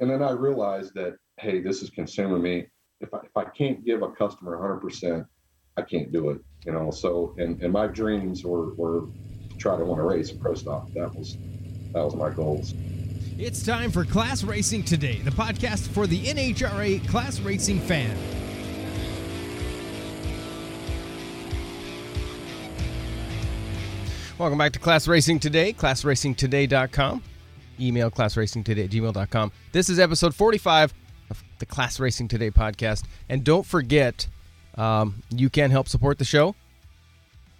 And then I realized that, hey, this is consuming me. If I, if I can't give a customer 100%, I can't do it. You know, so and, and my dreams were, were to try to win a race Pro Stock. That was that was my goals. It's time for Class Racing Today, the podcast for the NHRA class racing fan. Welcome back to Class Racing Today, classracingtoday.com. Email classracingtoday at gmail.com. This is episode 45 of the Class Racing Today podcast. And don't forget, um, you can help support the show.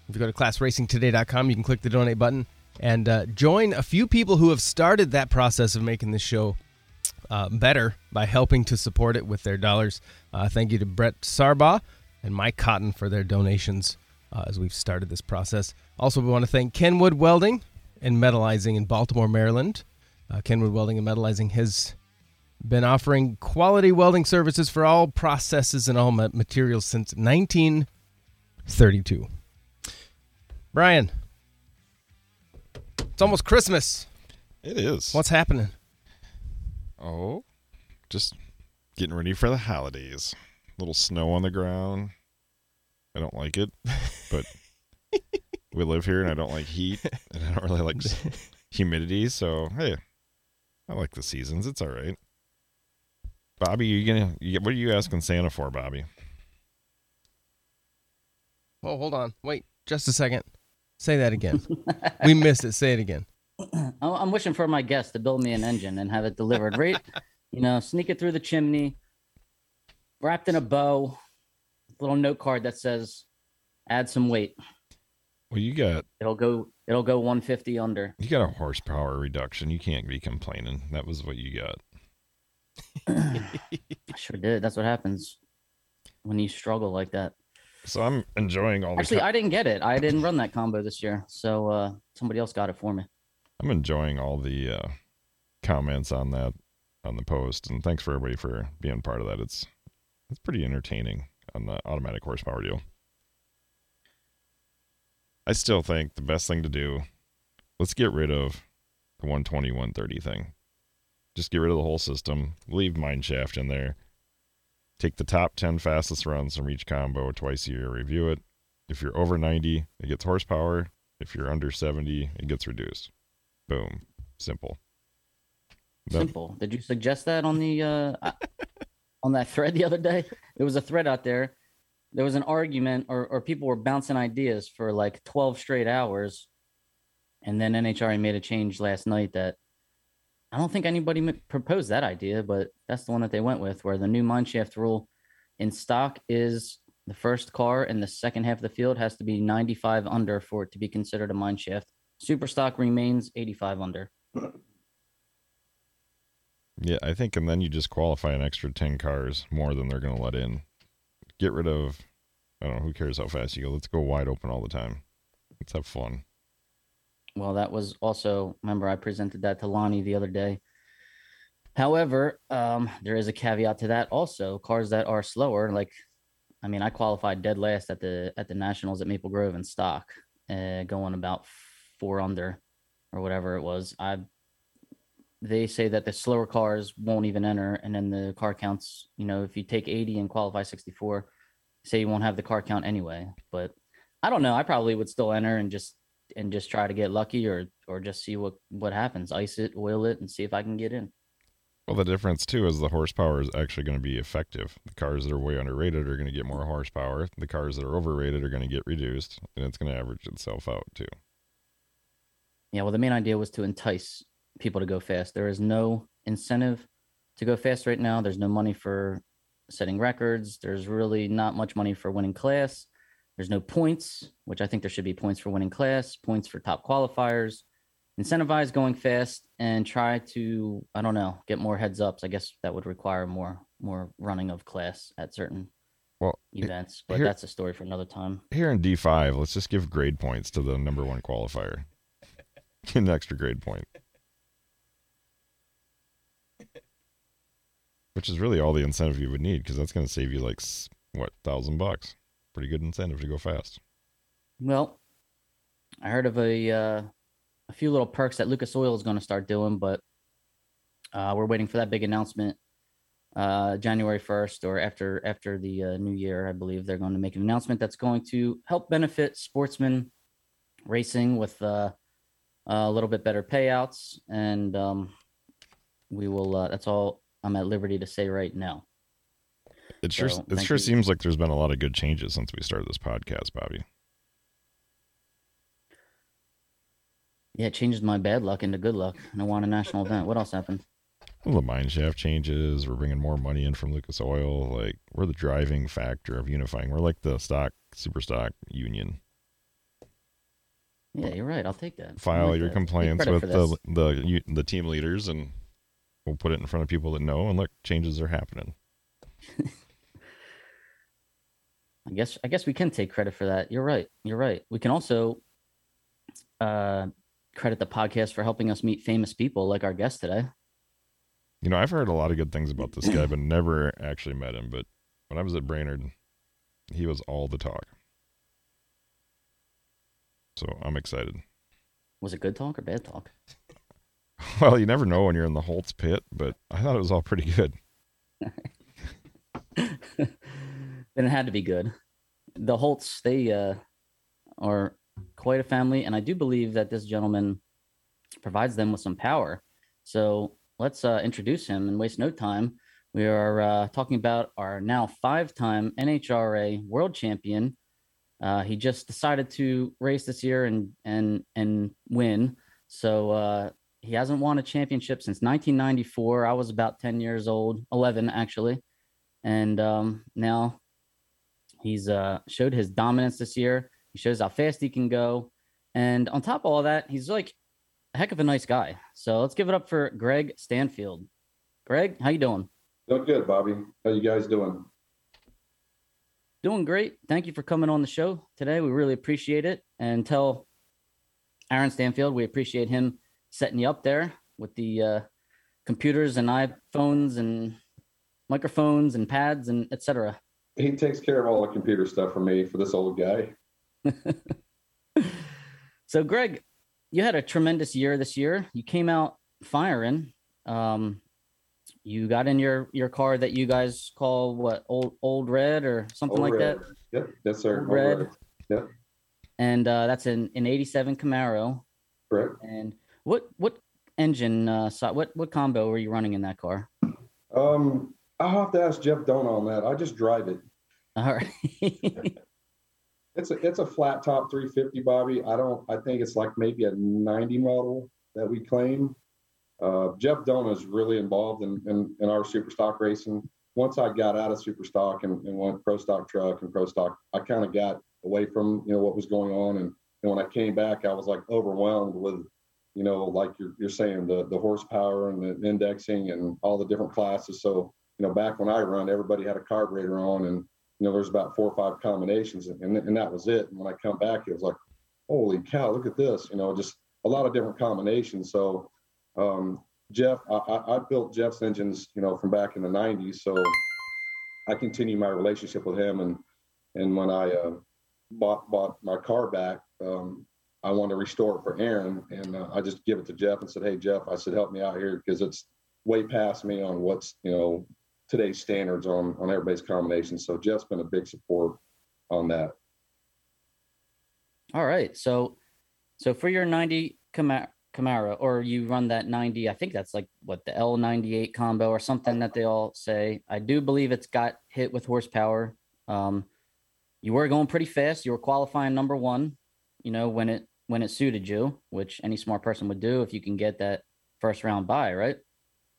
If you go to classracingtoday.com, you can click the donate button and uh, join a few people who have started that process of making this show uh, better by helping to support it with their dollars. Uh, thank you to Brett Sarbaugh and Mike Cotton for their donations uh, as we've started this process. Also, we want to thank Kenwood Welding and Metallizing in Baltimore, Maryland. Uh, Kenwood Welding and Metallizing has been offering quality welding services for all processes and all materials since 1932. Brian, it's almost Christmas. It is. What's happening? Oh, just getting ready for the holidays. A little snow on the ground. I don't like it, but we live here and I don't like heat and I don't really like humidity. So hey, I like the seasons. It's all right. Bobby, you gonna you, what are you asking Santa for, Bobby? Oh, hold on. Wait, just a second. Say that again. we missed it. Say it again. Oh, I'm wishing for my guest to build me an engine and have it delivered right, you know, sneak it through the chimney, wrapped in a bow, little note card that says, "Add some weight." Well, you got it'll go it'll go 150 under. You got a horsepower reduction. You can't be complaining. That was what you got. I sure did. That's what happens when you struggle like that. So I'm enjoying all. Actually, com- I didn't get it. I didn't run that combo this year, so uh, somebody else got it for me. I'm enjoying all the uh, comments on that on the post, and thanks for everybody for being part of that. It's it's pretty entertaining on the automatic horsepower deal. I still think the best thing to do, let's get rid of the 120, 130 thing. Just get rid of the whole system. Leave Mineshaft in there. Take the top 10 fastest runs from each combo twice a year, review it. If you're over 90, it gets horsepower. If you're under 70, it gets reduced. Boom. Simple. Simple. Did you suggest that on the uh on that thread the other day? There was a thread out there. There was an argument or or people were bouncing ideas for like 12 straight hours. And then NHRA made a change last night that I don't think anybody proposed that idea, but that's the one that they went with, where the new mineshaft rule in stock is the first car in the second half of the field has to be 95 under for it to be considered a mineshaft. Super stock remains 85 under. Yeah, I think, and then you just qualify an extra 10 cars more than they're going to let in. Get rid of, I don't know, who cares how fast you go. Let's go wide open all the time. Let's have fun. Well, that was also, remember, I presented that to Lonnie the other day. However, um, there is a caveat to that also. Cars that are slower, like, I mean, I qualified dead last at the at the Nationals at Maple Grove in stock, uh, going about four under or whatever it was. I they say that the slower cars won't even enter, and then the car counts. You know, if you take 80 and qualify 64, say you won't have the car count anyway. But I don't know. I probably would still enter and just and just try to get lucky or or just see what what happens ice it oil it and see if i can get in well the difference too is the horsepower is actually going to be effective the cars that are way underrated are going to get more horsepower the cars that are overrated are going to get reduced and it's going to average itself out too yeah well the main idea was to entice people to go fast there is no incentive to go fast right now there's no money for setting records there's really not much money for winning class there's no points, which I think there should be points for winning class, points for top qualifiers, incentivize going fast, and try to I don't know get more heads ups. I guess that would require more more running of class at certain well events, but here, that's a story for another time. Here in D five, let's just give grade points to the number one qualifier. An extra grade point. Which is really all the incentive you would need because that's going to save you like what thousand bucks pretty good incentive to go fast. Well, I heard of a uh, a few little perks that Lucas Oil is going to start doing, but Uh, we're waiting for that big announcement, uh, January first or after after the uh, new year. I believe they're going to make an announcement that's going to help benefit sportsmen racing with uh, a little bit better payouts, and um, we will. Uh, that's all I'm at liberty to say right now. It sure So, it sure you. seems like there's been a lot of good changes since we started this podcast, Bobby. Yeah, it changes my bad luck into good luck. And I won a national event. What else happened? Well, the mine shaft changes. We're bringing more money in from Lucas Oil. Like we're the driving factor of unifying. We're like the stock super stock union. Yeah, you're right. I'll take that. File like your that. Complaints with the the the team leaders, and we'll put it in front of people that know. And look, changes are happening. I guess I guess we can take credit for that. You're right. You're right. We can also uh credit the podcast for helping us meet famous people like our guest today. You know, I've heard a lot of good things about this guy, but never actually met him. But when I was at Brainerd, he was all the talk. So I'm excited. Was it good talk or bad talk? Well, you never know when you're in the Holtz pit, but I thought it was all pretty good. then it had to be good. The Holtz, they uh, are quite a family, and I do believe that this gentleman provides them with some power. So let's uh, introduce him and waste no time. We are uh, talking about our now five-time NHRA world champion. Uh, he just decided to race this year and and and win. So uh, he hasn't won a championship since 1994. I was about 10 years old, 11 actually and um, now he's uh, showed his dominance this year. He shows how fast he can go, and on top of all that, he's like a heck of a nice guy. So let's give it up for Greg Stanfield. Greg, how you doing? Doing good, Bobby. How you guys doing? Doing great. Thank you for coming on the show today. We really appreciate it. And tell Aaron Stanfield we appreciate him setting you up there with the uh, computers and iPhones and microphones and pads and etc. He takes care of all the computer stuff for me for this old guy. So, Greg, you had a tremendous year this year. You came out firing. Um, you got in your your car that you guys call what old old red or something Old like red. that, Yep, yes, sir. Old Old red. red. and uh, that's an an '87 Camaro. Correct. And what what engine? Uh, what what combo were you running in that car? Um, I'll have to ask Jeff Dona on that. I just drive it. All right. It's a it's a flat top 350, Bobby. I don't. I think it's like maybe a 90 model that we claim. Uh, Jeff Dona is really involved in, in in our super stock racing. Once I got out of super stock and, and went pro stock truck and pro stock, I kind of got away from you know what was going on. And, and when I came back, I was like overwhelmed with you know like you're you're saying the the horsepower and the indexing and all the different classes. So you know back when I run, everybody had a carburetor on and you know, there's about four or five combinations, and, and that was it. And when I come back, it was like, holy cow, look at this, you know, just a lot of different combinations. So, um, Jeff, I, I, I built Jeff's engines, you know, from back in the '90s. So, I continue my relationship with him, and and when I uh, bought bought my car back, um, I wanted to restore it for Aaron, and uh, I just give it to Jeff and said, hey Jeff, I said help me out here because it's way past me on what's you know today's standards on on everybody's combinations. So Jeff's been a big support on that. All right. So, so for your 90 Camaro, Camaro, or you run that 90, I think that's like what the L98 combo or something that they all say. I do believe it's got hit with horsepower. Um, you were going pretty fast. You were qualifying number one, you know, when it when it suited you, which any smart person would do if you can get that first round buy, right?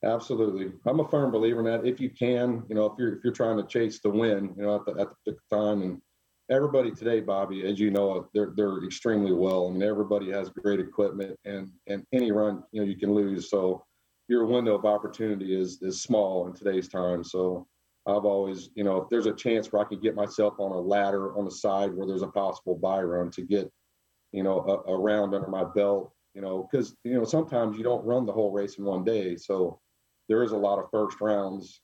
Absolutely, I'm a firm believer in that. If you can, you know, if you're if you're trying to chase the win, you know, at the at the time, and everybody today, Bobby, as you know, they're they're extremely well. I mean, everybody has great equipment, and and any run, you know, you can lose. So your window of opportunity is is small in today's time. So I've always, you know, if there's a chance where I can get myself on a ladder on the side where there's a possible buy run to get, you know, a, a round under my belt, you know, because you know sometimes you don't run the whole race in one day. So there is a lot of first rounds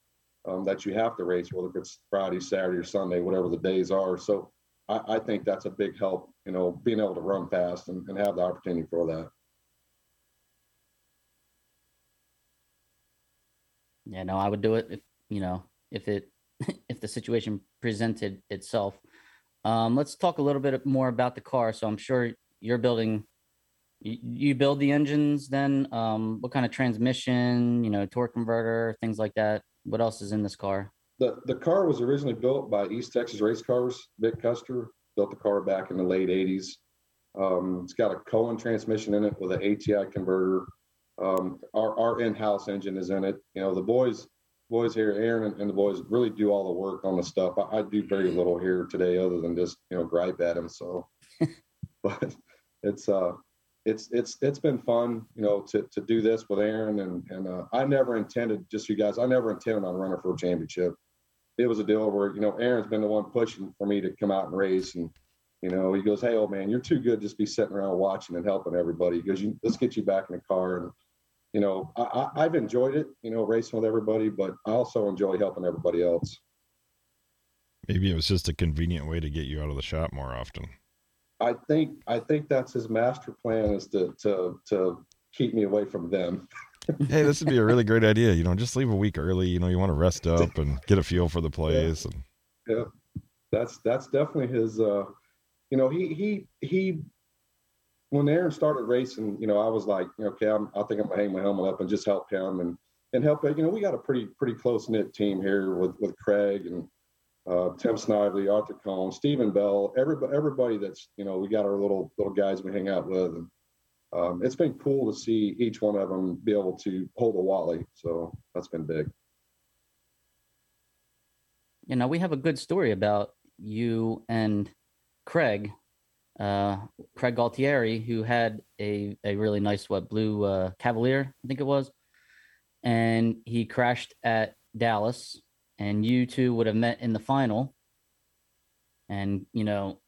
um, that you have to race, whether it's Friday, Saturday, or Sunday, whatever the days are. So I, I think that's a big help, you know, being able to run fast and, and have the opportunity for that. Yeah, no, I would do it if you know if it if the situation presented itself. Um, let's talk a little bit more about the car. So I'm sure you're building. You, build the engines, then um, what kind of transmission, you know, torque converter, things like that. What else is in this car? The the car was originally built by East Texas Race Cars. Vic Custer built the car back in the late '80s. Um, it's got a Coan transmission in it with an ATI converter. Um, our our in-house engine is in it. You know, the boys boys here, Aaron and, and the boys really do all the work on the stuff. I, I, do very little here today other than just you know gripe at them. So, but it's uh it's it's it's been fun, you know, to to do this with Aaron and and uh, I never intended just you guys. I never intended on running for a championship. It was a deal where you know Aaron's been the one pushing for me to come out and race, and you know he goes, "Hey, old man, you're too good just be sitting around watching and helping everybody." He goes, you, "Let's get you back in the car." And you know, I, I've enjoyed it, you know, racing with everybody, but I also enjoy helping everybody else. Maybe it was just a convenient way to get you out of the shop more often. I think I think that's his master plan is to to to keep me away from them. hey, this would be a really great idea. You know, just leave a week early. You know, you want to rest up and get a feel for the place. And yeah, that's that's definitely his. uh You know, he he he when Aaron started racing, you know, I was like, okay, I'm, I think I'm gonna hang my helmet up and just help him and and help. You know, we got a pretty pretty close knit team here with with Craig and uh, Tim Snively, Arthur Cohn, Stephen Bell, everybody everybody that's you know we got our little little guys we hang out with, and um, it's been cool to see each one of them be able to hold a Wally. So that's been big. You know, we have a good story about you and Craig uh, Craig Galtieri, who had a, a really nice what blue uh, Cavalier, I think it was, and he crashed at Dallas, and you two would have met in the final, and you know,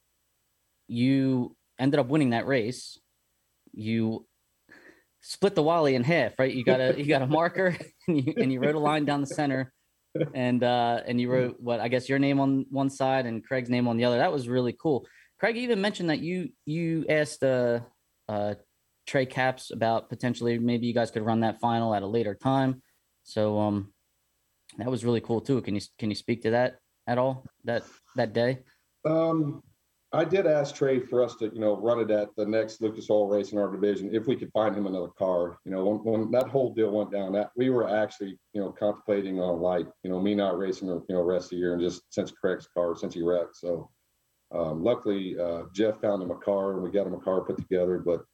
you ended up winning that race. You split the Wally in half, right? You got a you got a marker, and you and you wrote a line down the center, and uh, and you wrote what I guess your name on one side and Craig's name on the other. That was really cool Craig even mentioned that you you asked uh, uh, Trey Caps about potentially maybe you guys could run that final at a later time. So um, that was really cool too. Can you can you speak to that at all that that day? Um, I did ask Trey for us to you know run it at the next Lucas Oil race in our division if we could find him another car. You know when, when that whole deal went down, that we were actually you know contemplating on like you know me not racing the you know rest of the year and just since Craig's car since he wrecked so. Um, luckily, uh, Jeff found him a car and we got him a car put together, but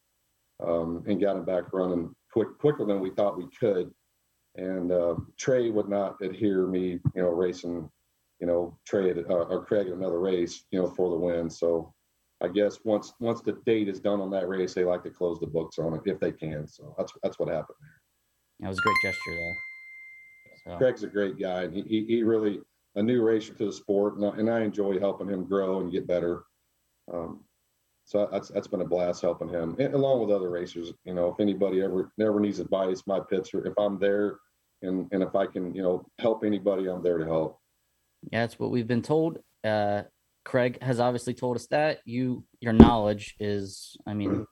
um, and got him back running quick quicker than we thought we could. And uh, Trey would not adhere me, you know, racing, you know, Trey at, uh, or Craig at another race, you know, for the win. So I guess once once the date is done on that race, they like to close the books on it if they can. So that's that's what happened there. That was a great gesture, though. So. Craig's a great guy, and he, he, he really a new racer to the sport, and I, and I enjoy helping him grow and get better. Um, so that's that's been a blast helping him, and along with other racers. You know, if anybody ever never needs advice, my pits are if I'm there, and and if I can, you know, help anybody, I'm there to help. Yeah, that's what we've been told. Uh, Craig has obviously told us that you your knowledge is, I mean,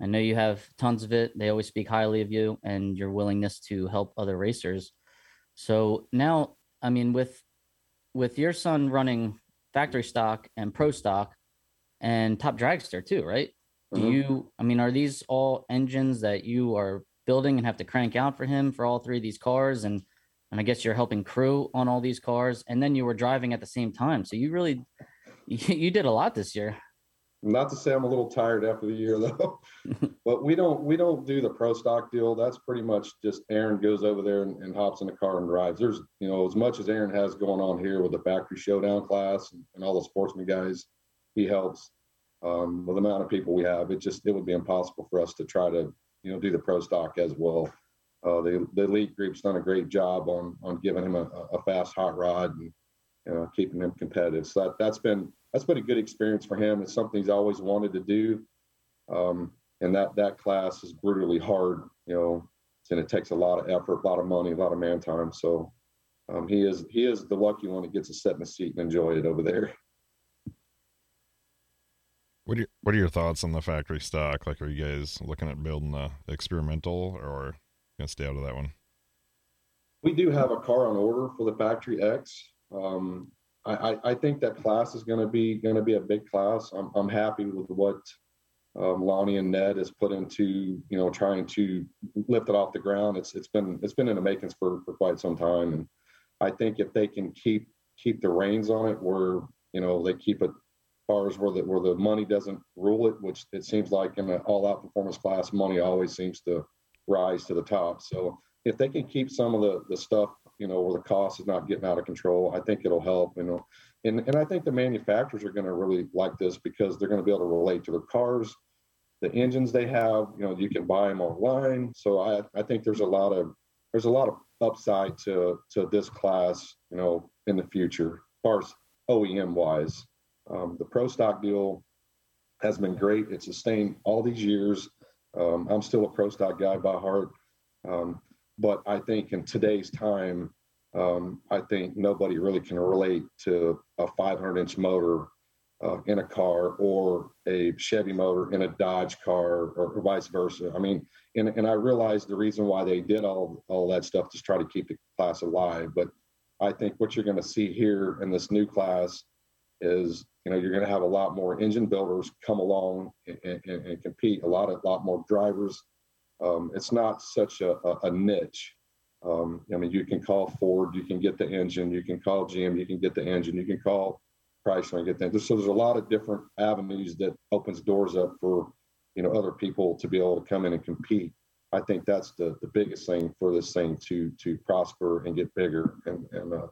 I know you have tons of it. They always speak highly of you and your willingness to help other racers. So now, I mean, with with your son running factory stock and pro stock and top dragster too, right? Mm-hmm. Do you, I mean, are these all engines that you are building and have to crank out for him for all three of these cars? And, and I guess you're helping crew on all these cars and then you were driving at the same time. So you really, you, you did a lot this year. Not to say I'm a little tired after the year though, but we don't we don't do the pro stock deal. That's pretty much just Aaron goes over there and, and, hops in the car and drives. There's you know as much as Aaron has going on here with the factory showdown class and, and all the sportsman guys, he helps. Um, with the amount of people we have, it just it would be impossible for us to try to you know do the pro stock as well. Uh, the the elite group's done a great job on on giving him a, a fast hot rod and you know, keeping him competitive. So that, that's been that's been a good experience for him. It's something he's always wanted to do. Um, and that that class is brutally hard, you know, and it takes a lot of effort, a lot of money, a lot of man time. So um, he is he is the lucky one that gets to sit in the seat and enjoy it over there. What are your, what are your thoughts on the factory stock? Like, are you guys looking at building the experimental, or gonna stay out of that one? we do have a car on order for the Factory X. Um, I, I, think that class is going to be going to be a big class. I'm, I'm happy with what um, Lonnie and Ned has put into you know trying to lift it off the ground. It's it's been it's been in the makings for for quite some time, and I think if they can keep keep the reins on it, where you know they keep it far as where the where the money doesn't rule it, which it seems like in an all-out performance class, money always seems to rise to the top. So if they can keep some of the the stuff, you know, where the cost is not getting out of control, I think it'll help. You know, and and I think the manufacturers are going to really like this because they're going to be able to relate to their cars, the engines they have. You know, you can buy them online. So I I think there's a lot of there's a lot of upside to to this class. You know, in the future, as far as OEM wise. Um, the pro stock deal has been great. It's sustained all these years. Um, I'm still a pro stock guy by heart. Um, but I think in today's time, um, I think nobody really can relate to a 500 inch motor uh, in a car or a Chevy motor in a Dodge car or, vice versa. I mean, and, and I realize the reason why they did all, all that stuff to try to keep the class alive. But I think what you're going to see here in this new class is you know you're going to have a lot more engine builders come along and, and, and compete a lot of lot more drivers um, it's not such a, a, a niche. Um, i mean you can call ford you can get the engine you can call gm you can get the engine you can call chrysler and get that so there's a lot of different avenues that opens doors up for you know other people to be able to come in and compete. I think that's the the biggest thing for this thing to to prosper and get bigger and and uh,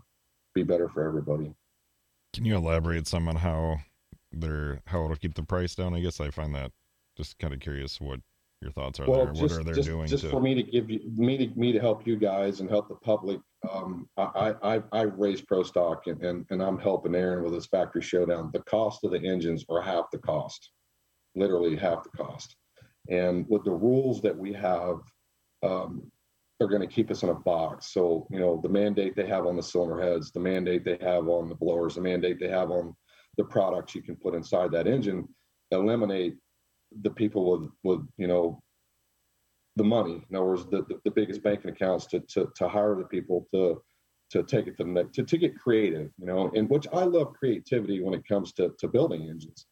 be better for everybody. Can you elaborate some on how they're how it'll keep the price down? I guess I find that just kind of curious what your thoughts are well, there. Just, what are they just, doing? Just to... for me to give you me to me to help you guys and help the public. Um, I I I raised pro stock and, and and I'm helping Aaron with his factory showdown. The cost of the engines are half the cost, literally half the cost. And with the rules that we have, um, are going to keep us in a box. So, you know, the mandate they have on the cylinder heads, the mandate they have on the blowers, the mandate they have on the products you can put inside that engine, eliminate the people with, with you know, the money. In other words, the, the, the biggest banking accounts to, to, to hire the people to, to take it to the to, to get creative, you know, and which I love creativity when it comes to, to building engines.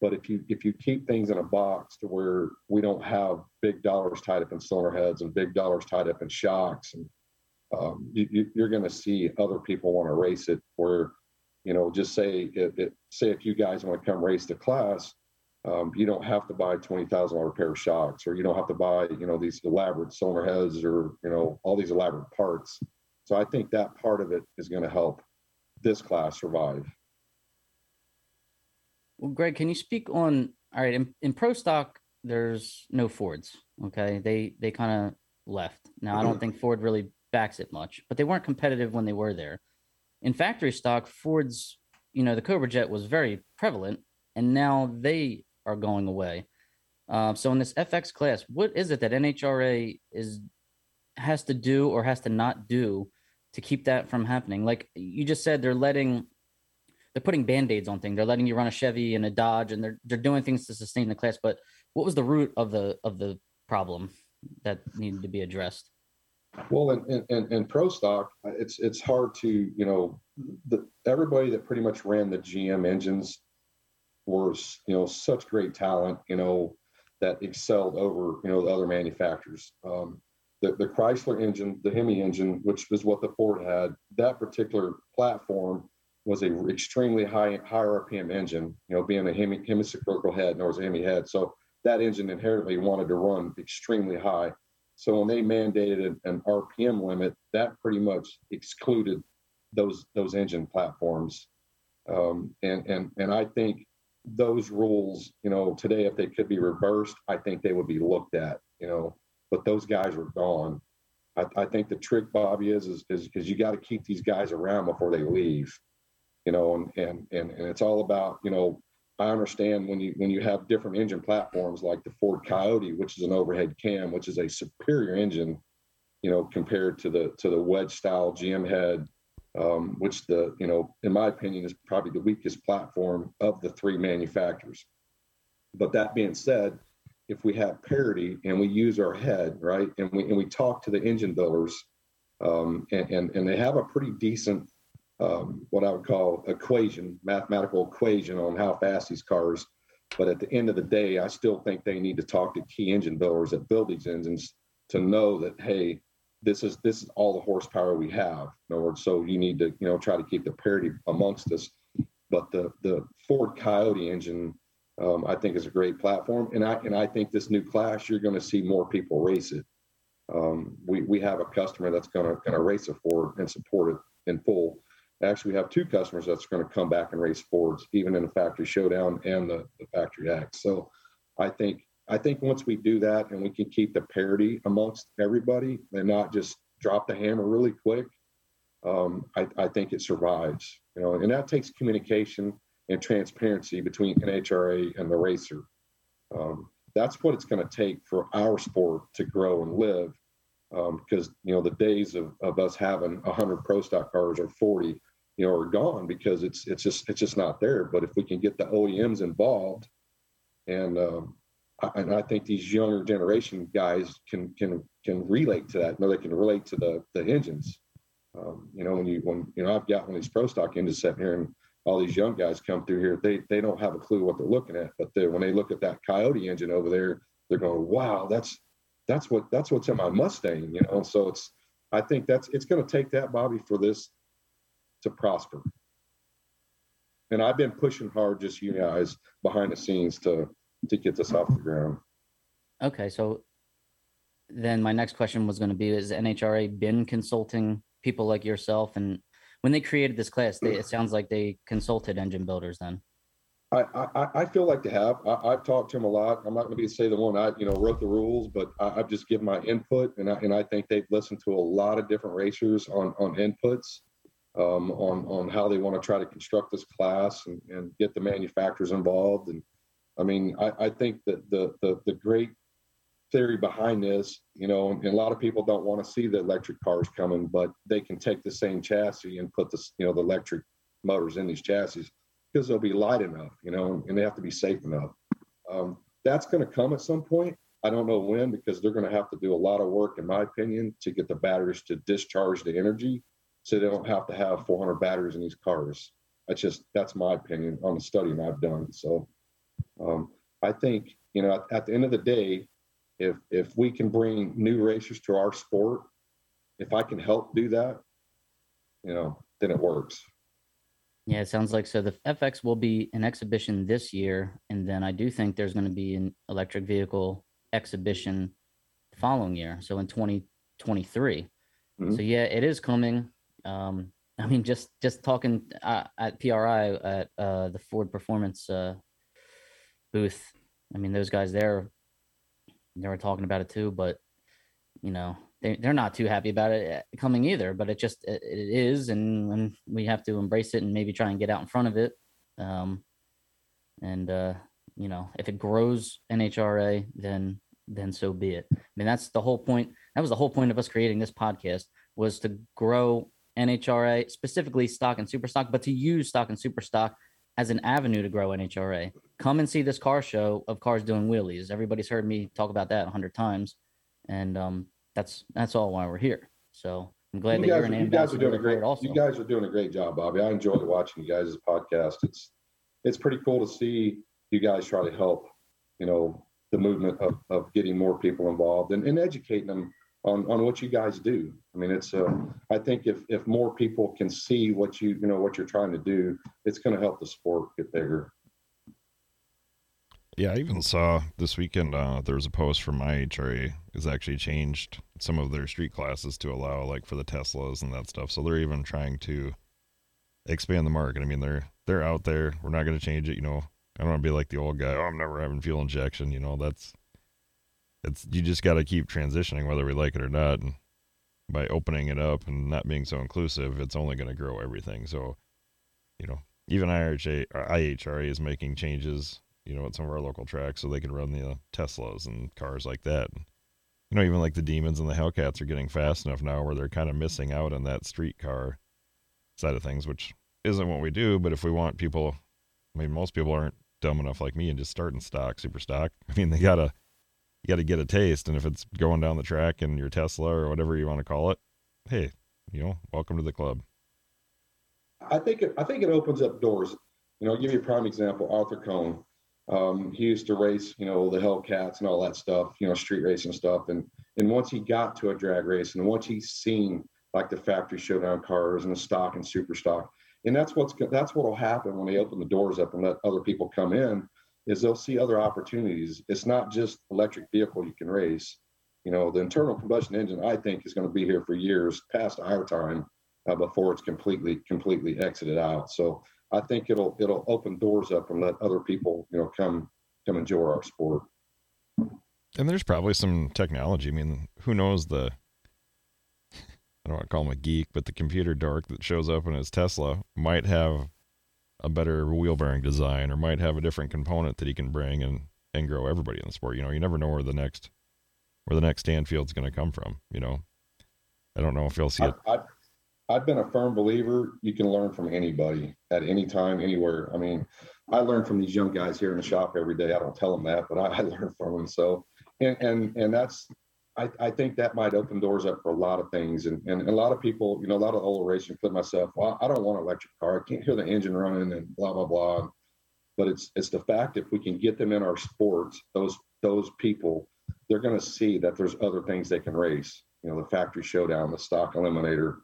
But if you if you keep things in a box to where we don't have big dollars tied up in cylinder heads and big dollars tied up in shocks, and um, you, are going to see other people want to race it. Where you know, just say it, it, say if you guys want to come race the class, um, you don't have to buy twenty thousand dollar pair of shocks, or you don't have to buy you know these elaborate cylinder heads, or you know all these elaborate parts. So I think that part of it is going to help this class survive. Well, Greg, can you speak on all right in, in pro stock? There's no Fords. Okay, they they kind of left. Now I don't think Ford really backs it much, but they weren't competitive when they were there. In factory stock, Ford's you know the Cobra Jet was very prevalent, and now they are going away. Uh, so in this FX class, what is it that NHRA is has to do or has to not do to keep that from happening? Like you just said, they're letting they're putting band-aids on things. They're letting you run a Chevy and a Dodge and they're they're doing things to sustain the class. But what was the root of the of the problem that needed to be addressed? Well, in, in, in pro stock, it's it's hard to you know the, everybody that pretty much ran the GM engines was you know such great talent you know that excelled over you know the other manufacturers. Um, the, the Chrysler engine, the Hemi engine, which was what the Ford had, that particular platform was a extremely high high RPM engine, you know, being a hemi, hemispherical head, nor was a hemi head. So that engine inherently wanted to run extremely high. So when they mandated an, an RPM limit, that pretty much excluded those those engine platforms. Um, and and and I think those rules, you know, today if they could be reversed, I think they would be looked at, you know. But those guys are gone. I, I think the trick, Bobby, is is is, is you got to keep these guys around before they leave you know, and, and, and, and it's all about, you know, I understand when you when you have different engine platforms like the Ford Coyote, which is an overhead cam, which is a superior engine, you know, compared to the to the wedge style GM head, um, which the you know, in my opinion, is probably the weakest platform of the three manufacturers. But that being said, if we have parity and we use our head right, and we and we talk to the engine builders, um, and, and and they have a pretty decent um, what I would call equation, mathematical equation on how fast these cars. But at the end of the day, I still think they need to talk to key engine builders that build these engines to know that hey, this is this is all the horsepower we have. In other words, so you need to you know try to keep the parity amongst us. But the the Ford Coyote engine, um, I think, is a great platform, and I and I think this new class you're going to see more people race it. Um, we we have a customer that's going to going to race a Ford and support it in full. Actually, we have two customers that's going to come back and race Fords, even in the factory showdown and the, the factory act. So, I think I think once we do that and we can keep the parity amongst everybody and not just drop the hammer really quick, um, I, I, think it survives. You know, and that takes communication and transparency between NHRA and the racer. Um, that's what it's going to take for our sport to grow and live. Because um, you know the days of, of us having 100 pro stock cars or 40, you know, are gone because it's it's just it's just not there. But if we can get the OEMs involved and um, and I think these younger generation guys can can can relate to that. Know, they can relate to the the engines. Um, you know, when you when you know I've got one of these pro stock engines sitting here, and all these young guys come through here, they they don't have a clue what they're looking at. But when they look at that Coyote engine over there, they're going, "Wow, that's that's what that's what's in my Mustang." You know, so it's I think that's it's going to take that Bobby for this to prosper. And I've been pushing hard, just you guys behind the scenes to to get this off the ground. Okay, so then my next question was going to be: Is NHRA been consulting people like yourself? And when they created this class, they, it sounds like they consulted engine builders. Then I, I, I feel like they have. I, have talked to them a lot. I'm not going to be say the one I you know wrote the rules, but I, have just given my input, and I and I think they've listened to a lot of different racers on on inputs. Um, on on how they want to try to construct this class and, and get the manufacturers involved and I mean, I, I think that the, the, the great theory behind this, you know, and, a lot of people don't want to see the electric cars coming, but they can take the same chassis and put the, you know, the electric motors in these chassis because they'll be light enough, you know, and they have to be safe enough. Um, that's going to come at some point. I don't know when because they're going to have to do a lot of work, in my opinion, to get the batteries to discharge the energy, so they don't have to have 400 batteries in these cars. That's just that's my opinion on the studying I've done. So um, I think you know at, at, the end of the day, if if we can bring new racers to our sport, if I can help do that, you know, then it works. Yeah, it sounds like so. The FX will be an exhibition this year, and then I do think there's going to be an electric vehicle exhibition following year. So in 2023. Mm-hmm. So yeah, it is coming. Um, I mean, just just talking uh, at PRI at uh, the Ford Performance uh, booth. I mean, those guys there, they were talking about it too, but you know, they they're not too happy about it uh, coming either. But it just it, it is, and, and we have to embrace it and maybe try and get out in front of it. Um, and uh, you know, if it grows NHRA, then then so be it. I mean, that's the whole point. That was the whole point of us creating this podcast was to grow NHRA, specifically stock and super stock, but to use stock and super stock as an avenue to grow NHRA. Come and see this car show of cars doing wheelies. Everybody's heard me talk about that a hundred times, and um, that's that's all why we're here. So I'm glad you that guys, you're an you guys are doing a great. Also. You guys are doing a great job, Bobby. I enjoy watching you guys' podcast. It's it's pretty cool to see you guys try to help. You know the movement of, of getting more people involved and, and educating them on, on what you guys do. I mean, it's uh, I think if if more people can see what you you know what you're trying to do, it's going to help the sport get bigger. Yeah, I even saw this weekend uh, there was a post from my IHRA has actually changed some of their street classes to allow like for the Teslas and that stuff. So they're even trying to expand the market. I mean, they're they're out there. We're not going to change it. You know, I don't want to be like the old guy. Oh, I'm never having fuel injection. You know, that's it's you just got to keep transitioning whether we like it or not. And by opening it up and not being so inclusive, it's only going to grow everything. So, you know, even IHA, IHRA is making changes, you know, at some of our local tracks so they can run the uh, Teslas and cars like that. You know, even like the Demons and the Hellcats are getting fast enough now where they're kind of missing out on that street car side of things, which isn't what we do. But if we want people, I mean, most people aren't dumb enough like me and just starting stock, super stock. I mean, they got to you got to get a taste. And if it's going down the track in your Tesla or whatever you want to call it, hey, you know, welcome to the club. I think it, I think it opens up doors. You know, I'll give you a prime example. Arthur Cohn, um, he used to race, you know, the Hellcats and all that stuff, you know, street racing stuff. And and once he got to a drag race, and once he's seen like the factory showdown cars and the stock and super stock, and that's what's that's what will happen when they open the doors up and let other people come in, is they'll see other opportunities. It's not just electric vehicle you can race. You know, the internal combustion engine, I think, is going to be here for years past our time uh, before it's completely completely exited out. So I think it'll it'll open doors up and let other people you know come come enjoy our sport. And there's probably some technology. I mean, who knows the I don't want to call him a geek, but the computer dork that shows up in his Tesla might have a better wheel bearing design or might have a different component that he can bring and and grow everybody in the sport. You know, you never know where the next where the next Stanfield's going to come from. You know, I don't know if you'll see it. I, I've been a firm believer you can learn from anybody at any time, anywhere. I mean, I learn from these young guys here in the shop every day. I don't tell them that, but I, I learn from them. So, and and and that's, I, I think that might open doors up for a lot of things. And, and a lot of people, you know, a lot of old racers, including myself, well, I don't want an electric car. I can't hear the engine running and blah blah blah. But it's it's the fact if we can get them in our sports, those those people, they're going to see that there's other things they can race. You know, the factory showdown, the stock eliminator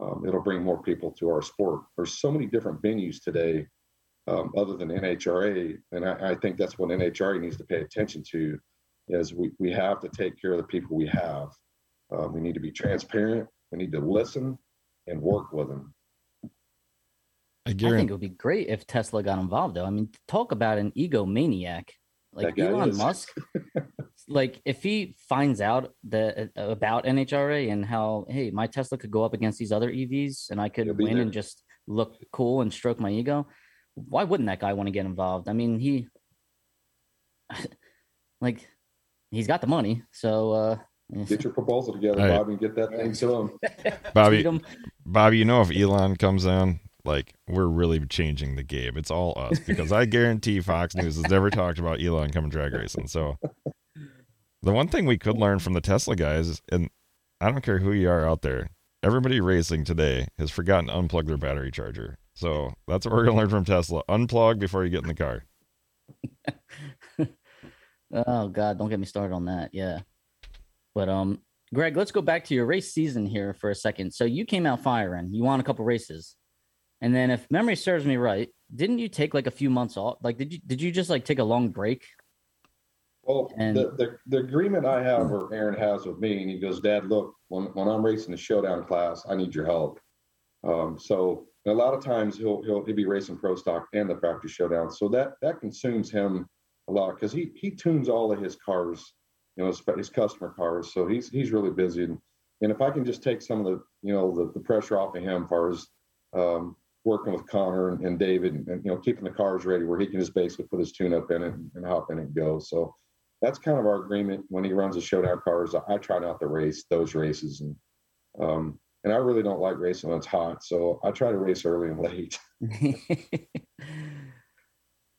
um, it'll bring more people to our sport. There's so many different venues today, um, other than NHRA, and I, I, think that's what NHRA needs to pay attention to. Is we we have to take care of the people we have. Um, we need to be transparent. We need to listen and work with them. I, I think it would be great if Tesla got involved, though. I mean, talk about an egomaniac like Elon is. Musk. like if he finds out that uh, about NHRA and how hey my Tesla could go up against these other EVs and I could win there. and just look cool and stroke my ego, why wouldn't that guy want to get involved? I mean he like he's got the money, so uh Get your proposal together, right. Bobby, and get that thing to him. Bobby, Bobby, you know if Elon comes on, like we're really changing the game. It's all us because I guarantee Fox News has never talked about Elon coming drag racing. So the one thing we could learn from the Tesla guys, and I don't care who you are out there, everybody racing today has forgotten to unplug their battery charger. So that's what we're gonna learn from Tesla. Unplug before you get in the car. oh God, don't get me started on that. Yeah. But um Greg, let's go back to your race season here for a second. So you came out firing. You won a couple races. And then if memory serves me right, didn't you take like a few months off? Like did you did you just like take a long break well, and, the, the, the agreement I have, or Aaron has with me, and he goes, Dad, look, when, when I'm racing the showdown class, I need your help. Um, so a lot of times he'll, he'll he'll be racing pro stock and the factory showdown, so that that consumes him a lot because he he tunes all of his cars, you know, his, his customer cars. So he's he's really busy, and, and if I can just take some of the you know the, the pressure off of him, as far as um, working with Connor and, and David, and, and, you know keeping the cars ready where he can just basically put his tune up in it and, and hop in and go. So that's kind of our agreement when he runs the showdown cars. I try not to race those races, and um, and I really don't like racing when it's hot, so I try to race early and late.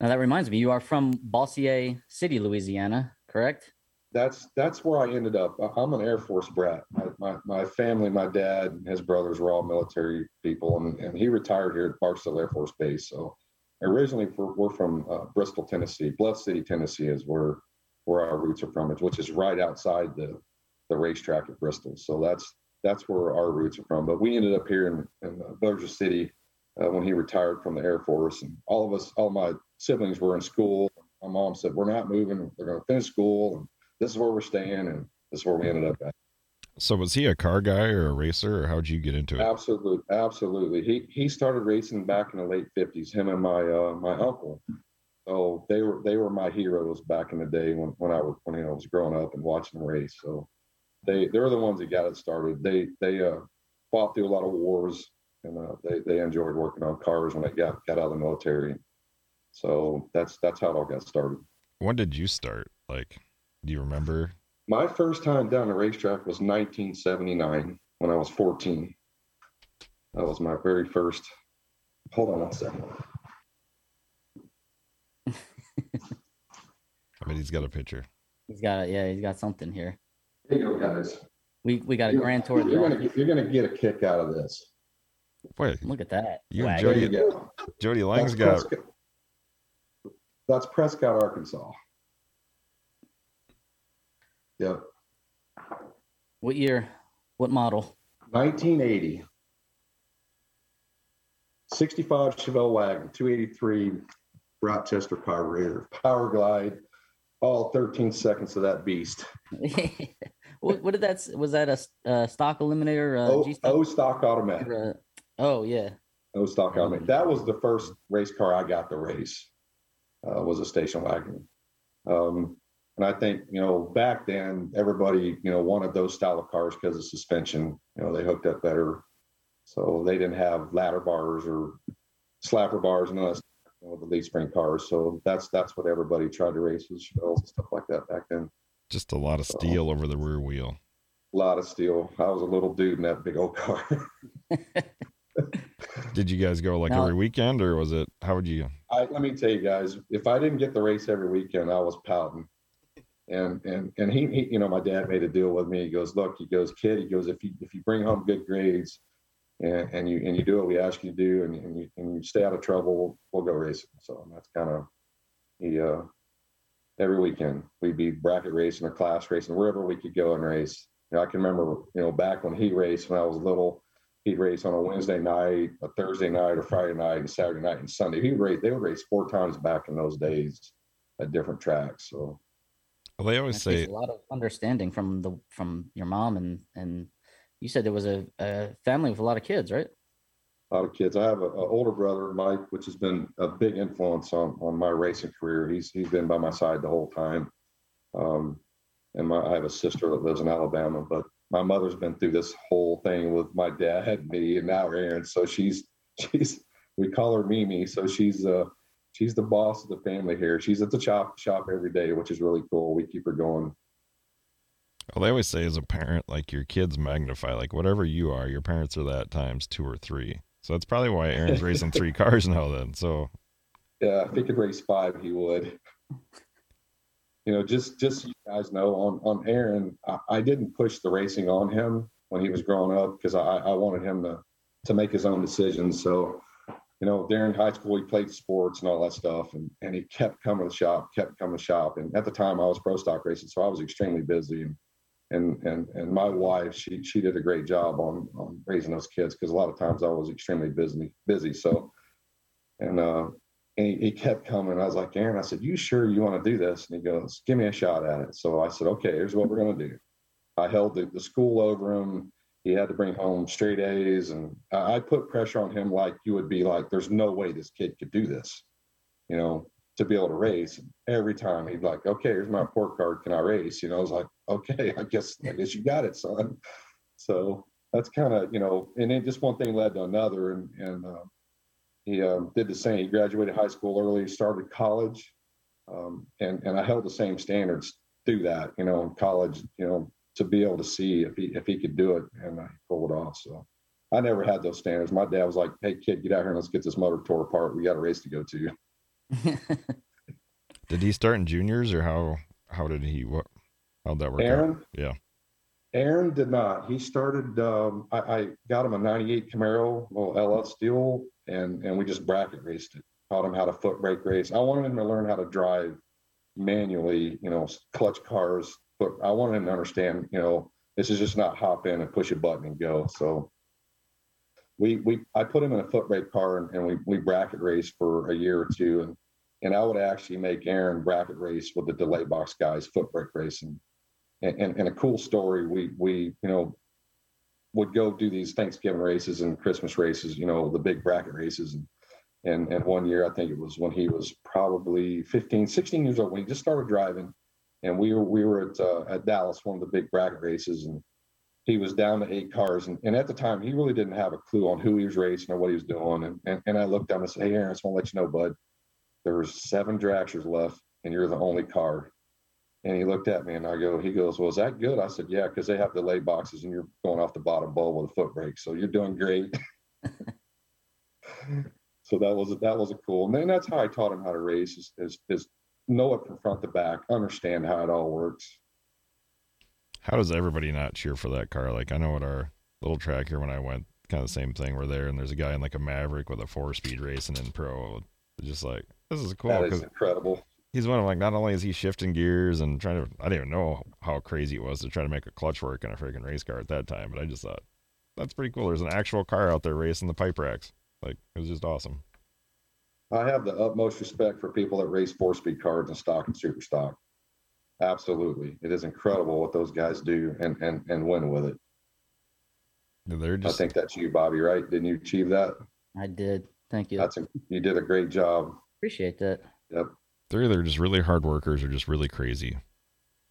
now that reminds me, you are from Bossier City, Louisiana, correct? That's that's where I ended up. I'm an Air Force brat. My, my, my family, my dad and his brothers were all military people, and, and he retired here at Barksdale Air Force Base. So originally we're, we're from uh, Bristol, Tennessee. Bluff City, Tennessee is where where our roots are from, which is right outside the the racetrack at Bristol. So that's that's where our roots are from. But we ended up here in, in uh, City uh, when he retired from the Air Force, and all of us, all my siblings were in school. My mom said, "We're not moving. We're going to finish school, and this is where we're staying." And this is where we ended up at. So was he a car guy or a racer, or how'd you get into it? Absolutely, absolutely. He he started racing back in the late '50s. Him and my uh, my uncle. So they were they were my heroes back in the day when, when I was when I was growing up and watching them race. So they they're the ones that got it started. They they uh, fought through a lot of wars and uh, they they enjoyed working on cars when they got got out of the military. So that's that's how it all got started. When did you start? Like, do you remember? My first time down the racetrack was 1979 when I was 14. That was my very first. Hold on one second. I mean, he's got a picture. He's got it. Yeah, he's got something here. There you go, guys. We we got a You're- grand tour You're gonna get, you're gonna get a kick out of this. Wait, Look at that. You and There Jody- you go. Jody Lang's That's got Prescott. That's Prescott, Arkansas. Yep. What year? What model? 1980. 65 Chevelle wagon, 283 Rochester carburetor, power glide, all 13 seconds of that beast. what, what did that? Was that a uh, stock eliminator? Uh, O, G stock? o stock automatic. Uh, oh yeah. O stock automatic. That was the first race car I got to race. Uh, was a station wagon. Um, and I think you know back then everybody you know wanted those style of cars because of suspension. You know they hooked up better, so they didn't have ladder bars or slapper bars and all that stuff, you know, the leaf spring cars. So that's that's what everybody tried to race with Chevelles and stuff like that back then. just a lot of steel over the rear wheel. A lot of steel. I was a little dude in that big old car. Did you guys go like Now- every weekend, or was it? How would you? I, let me tell you guys, if I didn't get the race every weekend, I was pouting. And and and he, he, you know, my dad made a deal with me. He goes, look, he goes, kid, he goes, if you if you bring home good grades, and, and you and you do what we ask you to do, and, and you and you stay out of trouble, we'll, we'll go racing. So that's kind of he. uh Every weekend we'd be bracket racing or class racing wherever we could go and race. You know, I can remember, you know, back when he raced when I was little, he'd race on a Wednesday night, a Thursday night, a Friday night, and Saturday night and Sunday. He'd race. They would race four times back in those days at different tracks. So Well, they always say a lot of understanding from the from your mom and and you said there was a, a family with a lot of kids, right? a lot of kids. I have an older brother, Mike, which has been a big influence on on my racing career. He's he's been by my side the whole time. Um, and my, I have a sister that lives in Alabama, but my mother's been through this whole thing with my dad, me, and now Aaron. So she's she's we call her Mimi. So she's uh she's the boss of the family here. She's at the chop shop every day, which is really cool. We keep her going. Well, they always say as a parent, like your kids magnify, like whatever you are, your parents are that times two or three. So that's probably why Aaron's racing three cars now. Then, so Yeah, if he could race five, he would. You know, just just so you guys know, on on Aaron, I, I didn't push the racing on him when he was growing up because I, I wanted him to to make his own decisions. So, you know, during high school, he played sports and all that stuff, and and he kept coming to the shop, kept coming to the shop. And at the time, I was pro stock racing, so I was extremely busy. And and and and my wife, she she did a great job on on raising those kids because a lot of times I was extremely busy busy. So, and uh, and he, he kept coming. I was like, Aaron, I said, you sure you want to do this? And he goes, give me a shot at it. So I said, okay, here's what we're going to do. I held the, the school over him. He had to bring home straight A's. And I, put pressure on him like you would be like, there's no way this kid could do this, you know, to be able to race. Every time he'd like, okay, here's my report card. Can I race? You know, I was like, okay, I guess, I guess you got it, son. So that's kind of, you know, and then just one thing led to another. And, and, uh, he um, did the same. He graduated high school early, started college, um, and and I held the same standards through that. You know, in college, you know, to be able to see if he if he could do it, and I pulled it off. So I never had those standards. My dad was like, "Hey, kid, get out here and let's get this motor tore apart. We got a race to go to." did he start in juniors, or how how did he what? How'd that work out? Aaron, Yeah. Aaron did not. He started. Um, I, I got him a '98 Camaro, little LS Steel, and and we just bracket raced it. Taught him how to foot brake race. I wanted him to learn how to drive manually. You know, clutch cars. But I wanted him to understand. You know, this is just not hop in and push a button and go. So we we I put him in a foot brake car and, and we we bracket race for a year or two and and I would actually make Aaron bracket race with the delay box guys foot brake racing and, and, and a cool story we we you know would go do these thanksgiving races and christmas races you know the big bracket races and and and one year i think it was when he was probably 15 16 years old when he just started driving and we were we were at uh, at dallas one of the big bracket races and he was down to eight cars and, and at the time he really didn't have a clue on who he was racing or what he was doing and and, and i looked down and said hey aaron i just want to let you know bud there's seven dragsters left and you're the only car and he looked at me and I go, he goes, well, is that good? I said, yeah, because they have delay boxes and you're going off the bottom bulb with a foot brake. So you're doing great. so that was, that was a cool. And then that's how I taught him how to race is, is, is know it from front to back, understand how it all works. how does everybody not cheer for that car? Like I know at our little track here when I went, kind of the same thing. We're there and there's a guy in like a Maverick with a four speed racing in pro. Just like this is cool that is incredible. he's one of like not only is he shifting gears and trying to I didn't even know how crazy it was to try to make a clutch work in a freaking race car at that time, but I just thought that's pretty cool. There's an actual car out there racing the pipe racks. Like it was just awesome. I have the utmost respect for people that race four speed cars and stock and super stock. Absolutely. It is incredible what those guys do and and and win with it. They're just... I think that's you, Bobby, right? Didn't you achieve that? I did. Thank you. That's a, you did a great job. Appreciate that. Yep. they're either just really hard workers or just really crazy.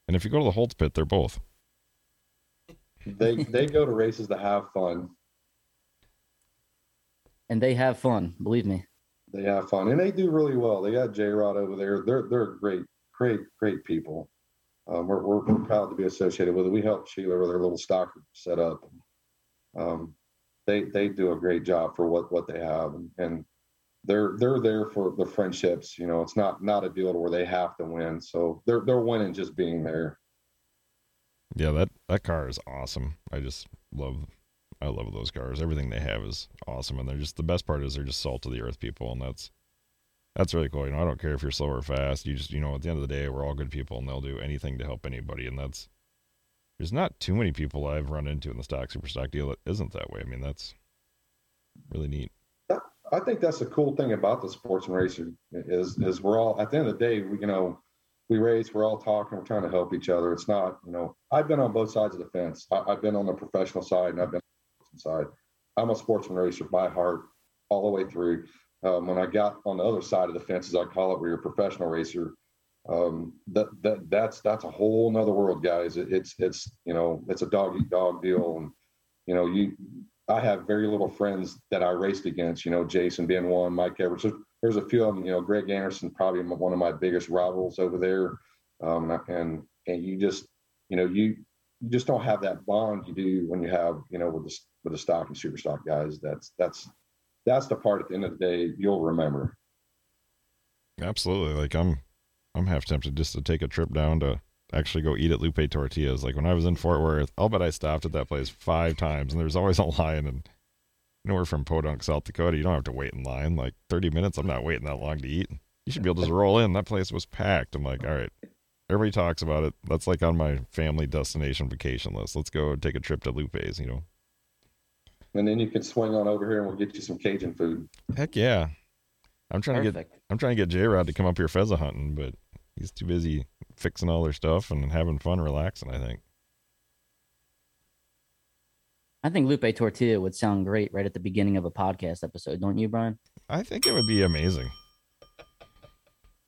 And if you go to the Holtz pit, they're both. They they go to races to have fun. And they have fun, believe me. They have fun and they do really well. They got J Rod over there. They're they're great, great, great people. Um, we're, we're, we're proud to be associated with it. We helped Sheila with her little stock set up. Um, they they do a great job for what what they have and, and they're they're there for the friendships. You know, it's not not a deal where they have to win. So they're they're winning just being there. Yeah, that that car is awesome. I just love I love those cars. Everything they have is awesome and they're just the best part is they're just salt of the earth people and that's that's really cool. You know, I don't care if you're slow or fast. You just you know, at the end of the day, we're all good people and they'll do anything to help anybody and that's there's not too many people I've run into in the stock super stock deal that isn't that way. I mean, that's really neat. I think that's the cool thing about the sports and racing is is we're all at the end of the day, we you know, we race, we're all talking, we're trying to help each other. It's not, you know, I've been on both sides of the fence. I, I've been on the professional side and I've been side. I'm a sportsman racer by heart all the way through. Um, when I got on the other side of the fence, as I call it, where you're a professional racer, um, that that that's that's a whole nother world, guys. It, it's it's you know it's a dog eat dog deal, and you know you I have very little friends that I raced against. You know, Jason being one, Mike Everett. So there's a few of them. You know, Greg Anderson, probably one of my biggest rivals over there. Um, and and you just, you know, you you just don't have that bond you do when you have, you know, with the with the stock and super stock guys. That's that's that's the part at the end of the day you'll remember. Absolutely. Like I'm I'm half tempted just to take a trip down to actually go eat at Lupe Tortillas. Like when I was in Fort Worth, I'll bet I stopped at that place five times and there's always a line and you from Podunk, South Dakota. You don't have to wait in line. Like thirty minutes, I'm not waiting that long to eat. You should be able to just roll in. That place was packed. I'm like, all right. Everybody talks about it. That's like on my family destination vacation list. Let's go take a trip to Lupe's, you know. And then you can swing on over here and we'll get you some Cajun food. Heck yeah. I'm trying to get I'm trying to get J Rod to come up here pheasant hunting, but he's too busy fixing all their stuff and having fun, relaxing. I think. I think Lupe Tortilla would sound great right at the beginning of a podcast episode, don't you, Brian? I think it would be amazing.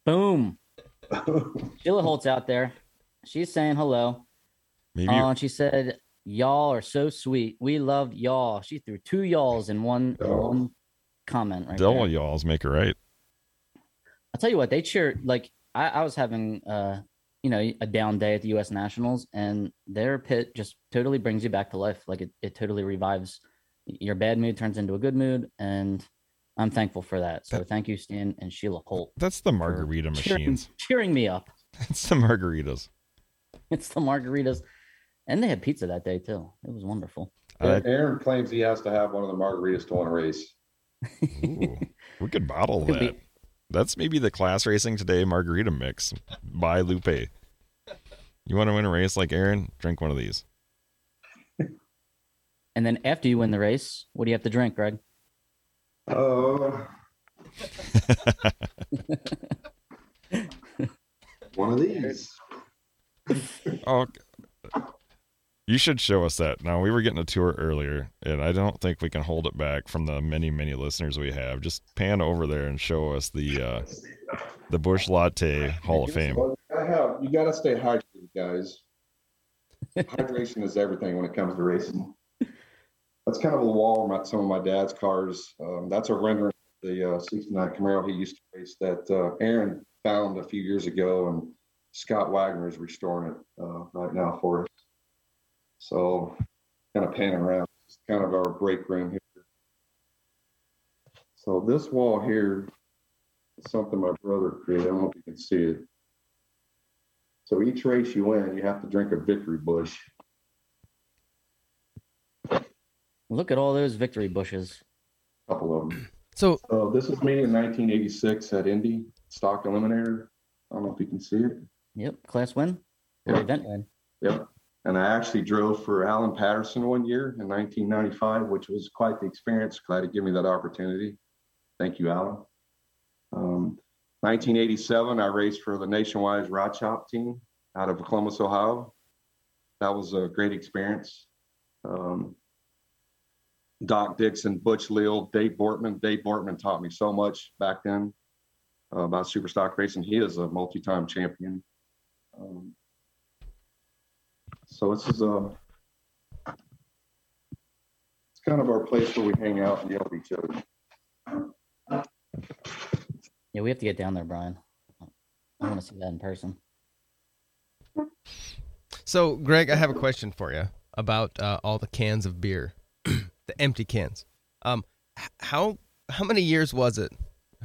Boom. Sheila Holt's out there. She's saying hello. Maybe Oh, uh, and she said, Y'all are so sweet. We loved y'all. She threw two y'alls in one, Oh. one comment right double there. y'all's make it right. I'll tell you what, they cheered like I, I was having uh you know a down day at the US Nationals and their pit just totally brings you back to life. Like it, it totally revives your bad mood turns into a good mood and I'm thankful for that. So That- thank you, Stan and Sheila Holt. That's the margarita cheering, machines. cheering me up. It's the margaritas. It's the margaritas. And they had pizza that day too. It was wonderful. I, Aaron claims he has to have one of the margaritas to win a race. ooh, we could bottle Could that. be- That's maybe the class racing today margarita mix by Lupe. You want to win a race like Aaron? Drink one of these. And then after you win the race, what do you have to drink, Greg? Oh. one of these. Oh, you should show us that. Now we were getting a tour earlier, and I don't think we can hold it back from the many, many listeners we have. Just pan over there and show us the uh, the Busch Latte Hall of Fame. Gotta have- you got to stay hydrated, guys. Hydration is everything when it comes to racing. That's kind of a wall my, some of my dad's cars. Um, that's a rendering of the uh, 69 Camaro he used to race that uh, Aaron found a few years ago, and Scott Wagner is restoring it uh, right now for us. So kind of pan around, it's kind of our break room here. So this wall here is something my brother created. I don't know if you can see it. So each race you win, you have to drink a victory Busch. Look at all those victory Busches. A couple of them. So, so this was me in 1986 at Indy Stock Eliminator. I don't know if you can see it. Yep, class win. Yep. Event win. Yep. And I actually drove for Alan Patterson one year in 1995, which was quite the experience. Glad to give me that opportunity. Thank you, Alan. Um, 1987, I raced for the Nationwide Rod Shop team out of Columbus, Ohio. That was a great experience. Um, Doc Dixon, Butch Leal, Dave Boertman. Dave Boertman taught me so much back then uh, about super stock racing. He is a multi-time champion. Um, so this is a, it's kind of our place where we hang out and yell at each other. Yeah, we have to get down there, Brian. I want to see that in person. So, Greg, I have a question for you about uh, all the cans of beer, the empty cans. Um, how how many years was it,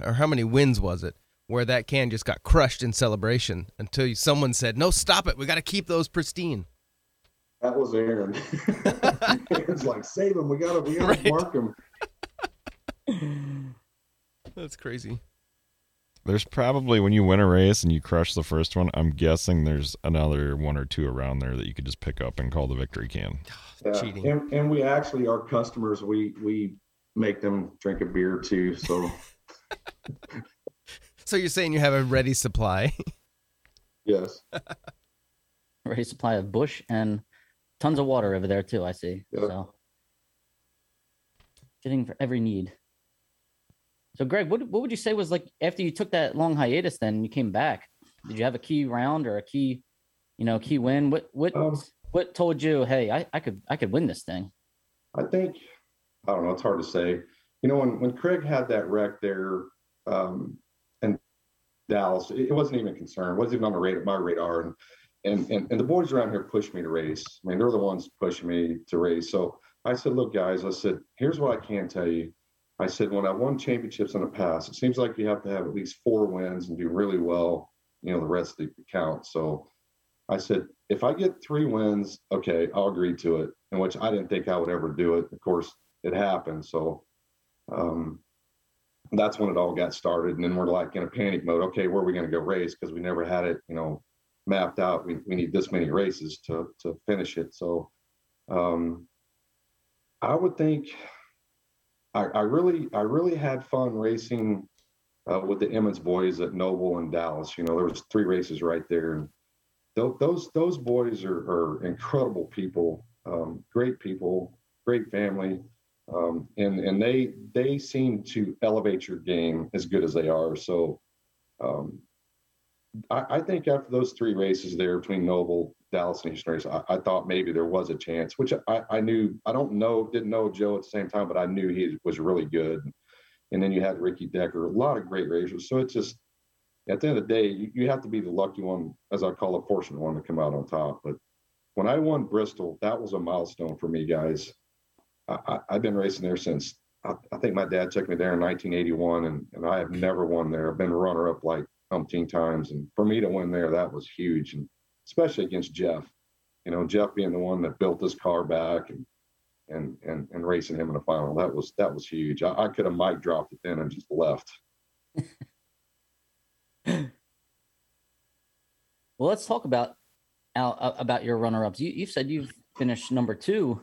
or how many wins was it, where that can just got crushed in celebration until someone said, "No, stop it! We got to keep those pristine." That was Aaron. Aaron's like, save him. We gotta, we gotta Right. mark him. That's crazy. There's probably when you win a race and you crush the first one, I'm guessing there's another one or two around there that you could just pick up and call the victory can. Yeah. Cheating. And, and we actually, our customers, we we make them drink a beer too. So So you're saying you have a ready supply? yes, Ready supply of Busch and tons of water over there too. I see. Yeah. So fitting for every need. So, Greg, what what would you say was like after you took that long hiatus? Then you came back. Did you have a key round or a key, you know, key win? What what Um, what told you, hey, I, I could I could win this thing? I think I don't know. It's hard to say. You know, when when Craig had that wreck there um, in Dallas, it, it wasn't even a concern. It wasn't even on my radar. My radar, and, and and and the boys around here pushed me to race. I mean, they're the ones pushing me to race. So I said, look, guys, I said, here's what I can tell you. I said, when I won championships in the past, it seems like you have to have at least four wins and do really well. You know, the rest of the count. So I said, if I get three wins, okay, I'll agree to it. In which I didn't think I would ever do it. Of course, it happened. So um, that's when it all got started. And then we're like in a panic mode. Okay, where are we going to go race? Because we never had it, you know, mapped out. We, we need this many races to to finish it. So um, I would think I, I really I really had fun racing uh, with the Emmons boys at Noble and Dallas. You know, there was three races right there, and tho- those those boys are, are incredible people, um, great people, great family, um, and and they they seem to elevate your game as good as they are. So. Um, I, I think after those three races there between Noble, Dallas, and Eastern Race, I, I thought maybe there was a chance, which I, I knew. I don't know, didn't know Joe at the same time, but I knew he was really good. And then you had Ricky Decker, a lot of great racers. So it's just at the end of the day, you, you have to be the lucky one, as I call it, fortunate one to come out on top. But when I won Bristol, that was a milestone for me, guys. I, I've been racing there since I, I think my dad took me there in 1981, and, and I have never won there. I've been a runner up like umpteen times, and for me to win there, that was huge, and especially against Jeff. You know, Jeff being the one that built this car back and and and and racing him in the final, that was that was huge. I, I could have mic dropped it then and just left. Well, let's talk about uh, about your runner-ups. You, you've said you've finished number two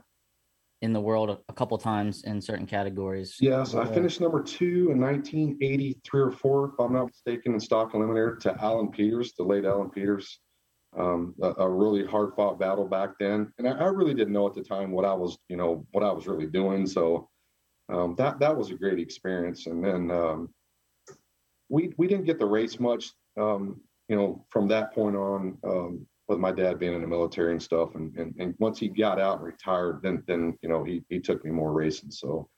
in the world a, couple times in certain categories. Yes, I Uh, finished number two in 1983 or four, if I'm not mistaken, in stock eliminator to Alan Peters, the late Alan Peters. Um, a, a really hard fought battle back then, and I, I really didn't know at the time what I was, you know, what I was really doing. So um, that that was a great experience. And then um, we we didn't get the race much, um, you know, from that point on. With my dad being in the military and stuff, and, and and once he got out and retired, then then you know he he took me more racing. So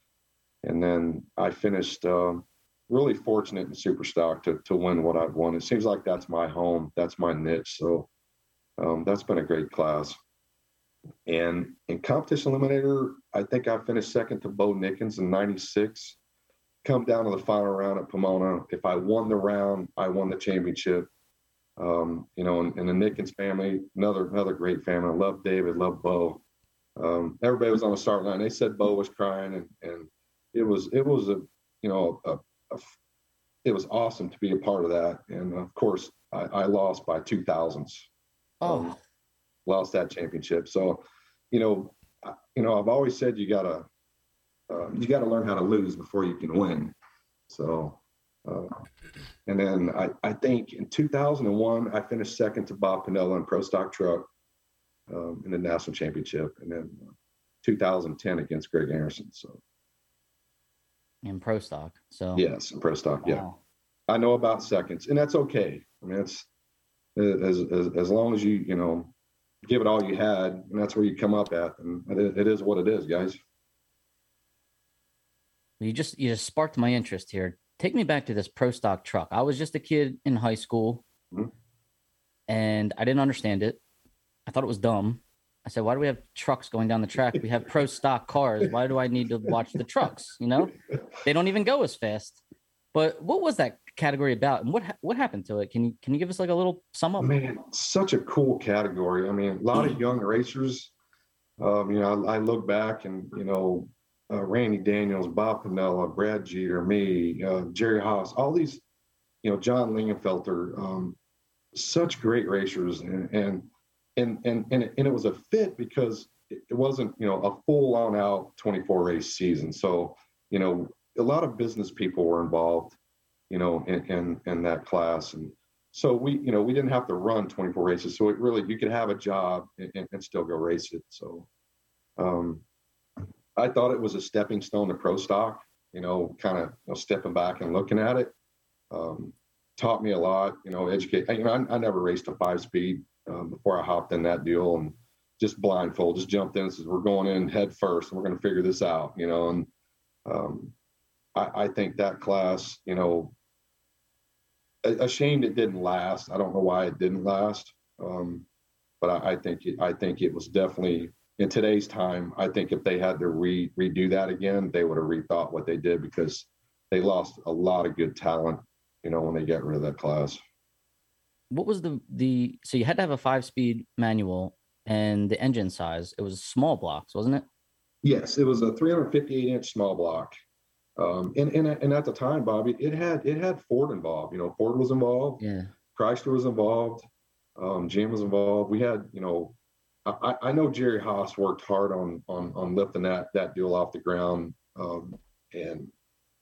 and then I finished um, really fortunate in super stock to to win what I've won. It seems like that's my home, that's my niche. So um, that's been a great class. And in competition eliminator, I think I finished second to Bo Nickens in '96. Come down to the final round at Pomona. If I won the round, I won the championship. Um, you know, and, and the Nickens family, another another great family. I love David, love Bo. Um, everybody was on the start line. They said Bo was crying, and and it was it was a you know a, a it was awesome to be a part of that. And of course, I, I lost by two thousands. Oh, Um, lost that championship. So, you know, I- you know, I've always said you gotta uh, you gotta learn how to lose before you can win. So, uh, and then I I think in 2001 I finished second to Bob Panella in Pro Stock Truck um, in the national championship, and then 2010 against Greg Anderson. So in pro stock. So yes, in Pro Stock, yeah. wow. I know about seconds, and that's okay. I mean, it's as as as long as you you know give it all you had, and that's where you come up at, and it, it is what it is, guys. You just you just sparked my interest here. Take me back to this pro stock truck. I was just a kid in high school, Mhm. and I didn't understand it. I thought it was dumb. I said, "Why do we have trucks going down the track? We have pro stock cars. Why do I need to watch the trucks? You know, they don't even go as fast." But what was that category about, and what ha- what happened to it? Can you can you give us like a little sum up? Man, such a cool category. I mean, a lot of young racers. Um, you know, I, I look back and you know, uh, Randy Daniels, Bob Panella, Brad Jeter, me, uh, Jerry Haas, all these, you know, John Lingenfelter, um, such great racers, and and and and and it, and it was a fit because it wasn't you know a full on out 24 race season. So you know, a lot of business people were involved, you know, in in, in that class. And so we you know we didn't have to run 24 races. So it really you could have a job and, and still go race it. So um i thought it was a stepping stone to pro stock you know kind of you know, stepping back and looking at it um taught me a lot you know educate you know i, I never raced a five speed um, before i hopped in that deal and just blindfold just jumped in and says we're going in head first and we're going to figure this out you know and um I, I think that class you know ashamed it didn't last. I don't know why it didn't last, um, but I, I think it, I think it was definitely in today's time. I think if they had to re redo that again, they would have rethought what they did because they lost a lot of good talent. You know, when they got rid of that class. What was the the so you had to have a five speed manual and the engine size? It was small blocks, wasn't it? Yes, it was a 358 inch small block. Um, and, and and at the time, Bobby, it had it had Ford involved. You know, Ford was involved. Yeah. Chrysler was involved. Um, GM was involved. We had, you know, I, I know Jerry Haas worked hard on on on lifting that that deal off the ground. Um, and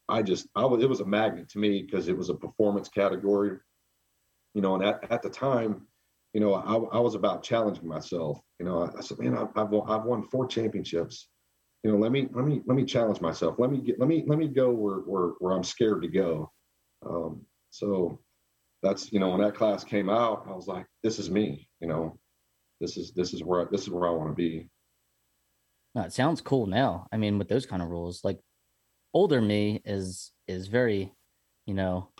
I just I was it was a magnet to me because it was a performance category. You know, and at, at the time, you know, I, I was about challenging myself. You know, I, I said, man, I've, I've won, I've won four championships. You know, let me let me let me challenge myself. Let me get let me let me go where where where I'm scared to go. Um, so that's you know when that class came out i was like this is me you know this is this is where this is where i want to be No, it sounds cool now. I mean, with those kind of rules, like older me is is very, you know,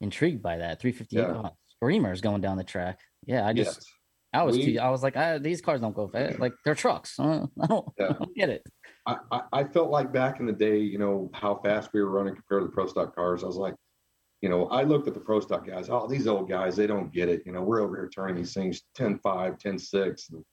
intrigued by that. 358 Yeah. oh, screamers going down the track. Yeah, I just yes I was We- too, I was like, I, these cars don't go fast. Like they're trucks. I don't, I Yeah. don't get it. I, I i felt like back in the day you know how fast we were running compared to the pro stock cars i was like you know i looked at the pro stock guys oh these old guys they don't get it you know we're over here turning these things 10 5 10 6 and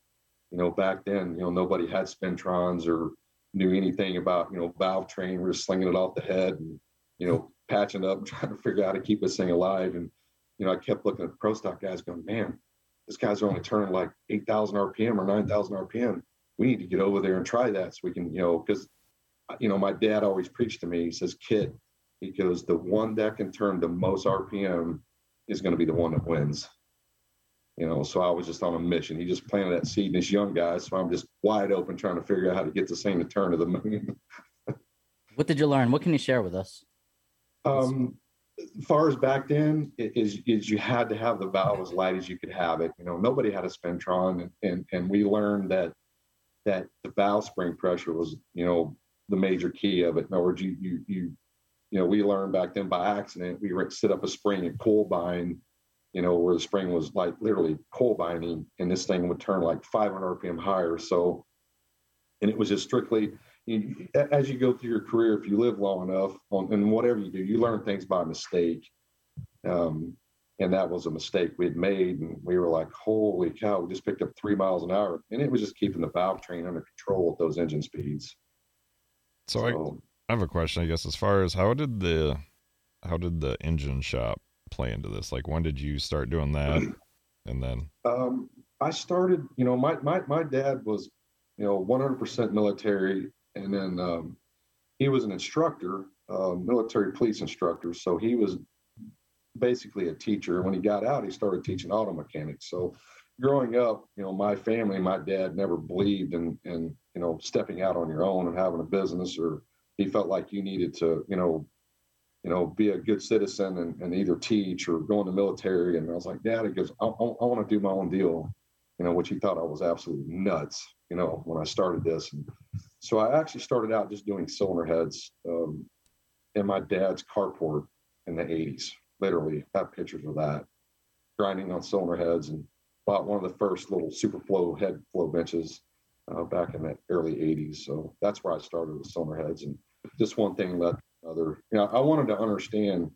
you know back then you know nobody had spintrons or knew anything about you know valve train we were slinging it off the head and you know patching up trying to figure out how to keep this thing alive and you know i kept looking at the pro stock guys going man these guys are only turning like 8000 rpm or 9000 rpm we need to get over there and try that so we can you know because you know my dad always preached to me he says kid goes the one that can turn the most rpm is going to be the one that wins you know so i was just on a mission he just planted that seed in this young guy so i'm just wide open trying to figure out how to get this thing to turn to the moon What did you learn? What can you share with us? Um, as far as back then, is is you had to have the valve as light as you could have it. You know, nobody had a Spintron, and and, and we learned that that the valve spring pressure was, you know, the major key of it. In other words, you you you you know, we learned back then by accident. We were set up a spring and coil bind, you know, where the spring was like literally coil binding, and this thing would turn like 500 RPM higher. So, and it was just strictly you, as you go through your career, if you live long enough on and whatever you do, you learn things by mistake. Um, and that was a mistake we had made. And we were like, holy cow, we just picked up three miles an hour. And it was just keeping the valve train under control at those engine speeds. So, I, I have a question, I guess, as far as how did the how did the engine shop play into this? Like when did you start doing that? And then um, I started, you know, my my my dad was, you know, 100% military, and then um, he was an instructor, uh, military police instructor. So he was basically a teacher. When he got out, he started teaching auto mechanics. So growing up, you know, my family, my dad never believed in, in, you know, stepping out on your own and having a business, or he felt like you needed to, you know, you know, be a good citizen and, and either teach or go in the military. And I was like, Dad, he goes, I, I, want to do my own deal, you know, which he thought I was absolutely nuts, you know, when I started this. And so I actually started out just doing cylinder heads um, in my dad's carport in the 80s literally have pictures of that, grinding on cylinder heads and bought one of the first little SuperFlow head flow benches uh, back in the early 80s. So that's where I started with cylinder heads. And just one thing led other. You know, I wanted to understand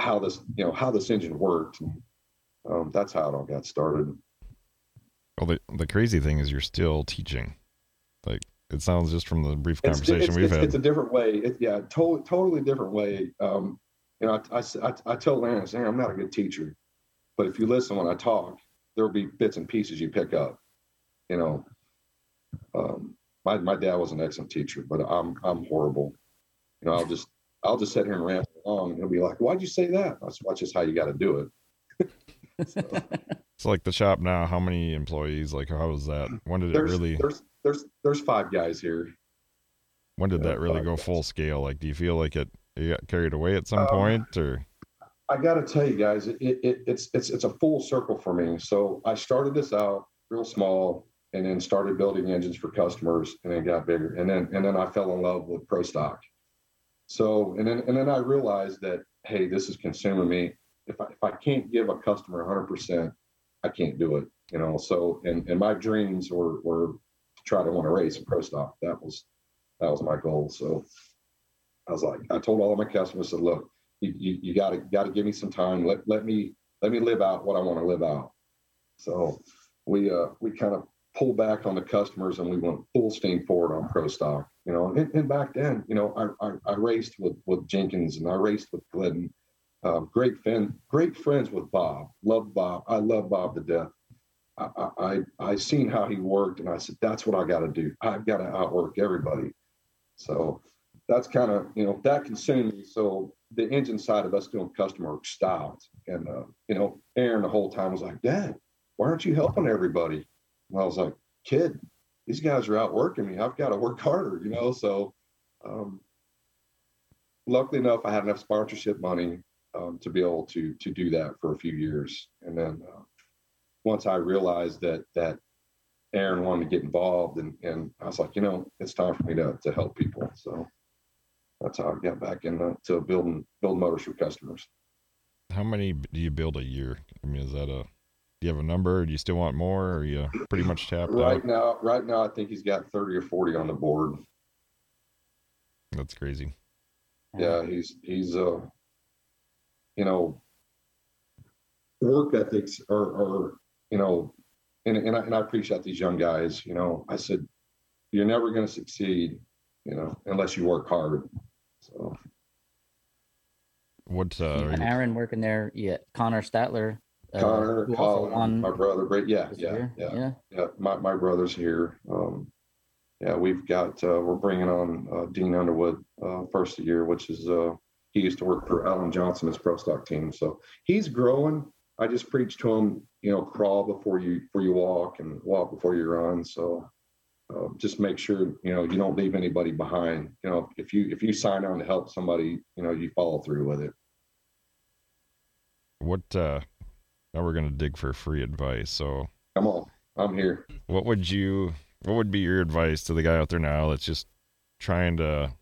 how this, you know, how this engine worked. And, um, that's how it all got started. Well, the, the crazy thing is you're still teaching. Like it sounds just from the brief conversation it's, it's, we've it's, had. It's a different way. It, yeah, totally, totally different way. Um, you know, I, I, I tell I say, I'm not a good teacher, but if you listen when I talk, there'll be bits and pieces you pick up. You know, um, my my dad was an excellent teacher, but I'm I'm horrible. You know, I'll just I'll just sit here and ramble along, and he'll be like, "Why'd you say that?" That's watch just how you got to do it. so. It's like the shop now. How many employees? Like, how was that? When did there's, it really? There's there's there's five guys here. When did yeah, that really go guys. full scale? Like, do you feel like it you got carried away at some um, point, or? I got to tell you guys, it, it, it's it's it's a full circle for me. So I started this out real small, and then started building engines for customers, and then got bigger, and then and then I fell in love with Pro Stock. So and then and then I realized that hey, this is consuming me. If I if I can't give a customer 100 percent, I can't do it. You know. So and and my dreams were were to try to win a race a Pro Stock. That was that was my goal. So I was like, I told all of my customers, said, look, you, you, you gotta gotta give me some time. Let let me let me live out what I want to live out. So we uh we kind of pulled back on the customers and we went full steam forward on pro stock. You know, and, and back then, you know, I, I, I raced with with Jenkins and I raced with Glidden. Um, great fan, great friends with Bob. Love Bob. I love Bob to death. I, I I seen how he worked, and I said, that's what I got to do. I've got to outwork everybody. So that's kind of you know that consumed me. So the engine side of us doing customer work stopped, and uh, you know Aaron the whole time was like, "Dad, why aren't you helping everybody?" And I was like, "Kid, these guys are out working me. I've got to work harder," you know. So um, luckily enough, I had enough sponsorship money um, to be able to to do that for a few years, and then uh, once I realized that that Aaron wanted to get involved, and and I was like, you know, it's time for me to to help people. So that's how I got back into building build motors for customers. How many do you build a year? I mean, is that a do you have a number? do you still want more? Or are you pretty much tapped right out? now? Right now, I think he's got thirty or forty on the board. That's crazy. Yeah, he's he's uh, you know, work ethics are, are you know, and and I, and I appreciate these young guys. You know, I said, you're never going to succeed, you know, unless you work hard. So, what? Uh, and Aaron working there? Yeah, Connor Statler. Uh, Connor, Colin, my brother, great, yeah, yeah, yeah, yeah, yeah. My my brother's here. Um, yeah, we've got uh, we're bringing on uh, Dean Underwood uh, first year, which is uh, he used to work for Alan Johnson as pro stock team, so he's growing. I just preach to him, you know, crawl before you before you walk and walk before you run. So uh, just make sure you know you don't leave anybody behind. You know, if you if you sign on to help somebody, you know, you follow through with it. What? uh Now we're gonna dig for free advice. So come on, I'm here. What would you? What would be your advice to the guy out there now that's just trying to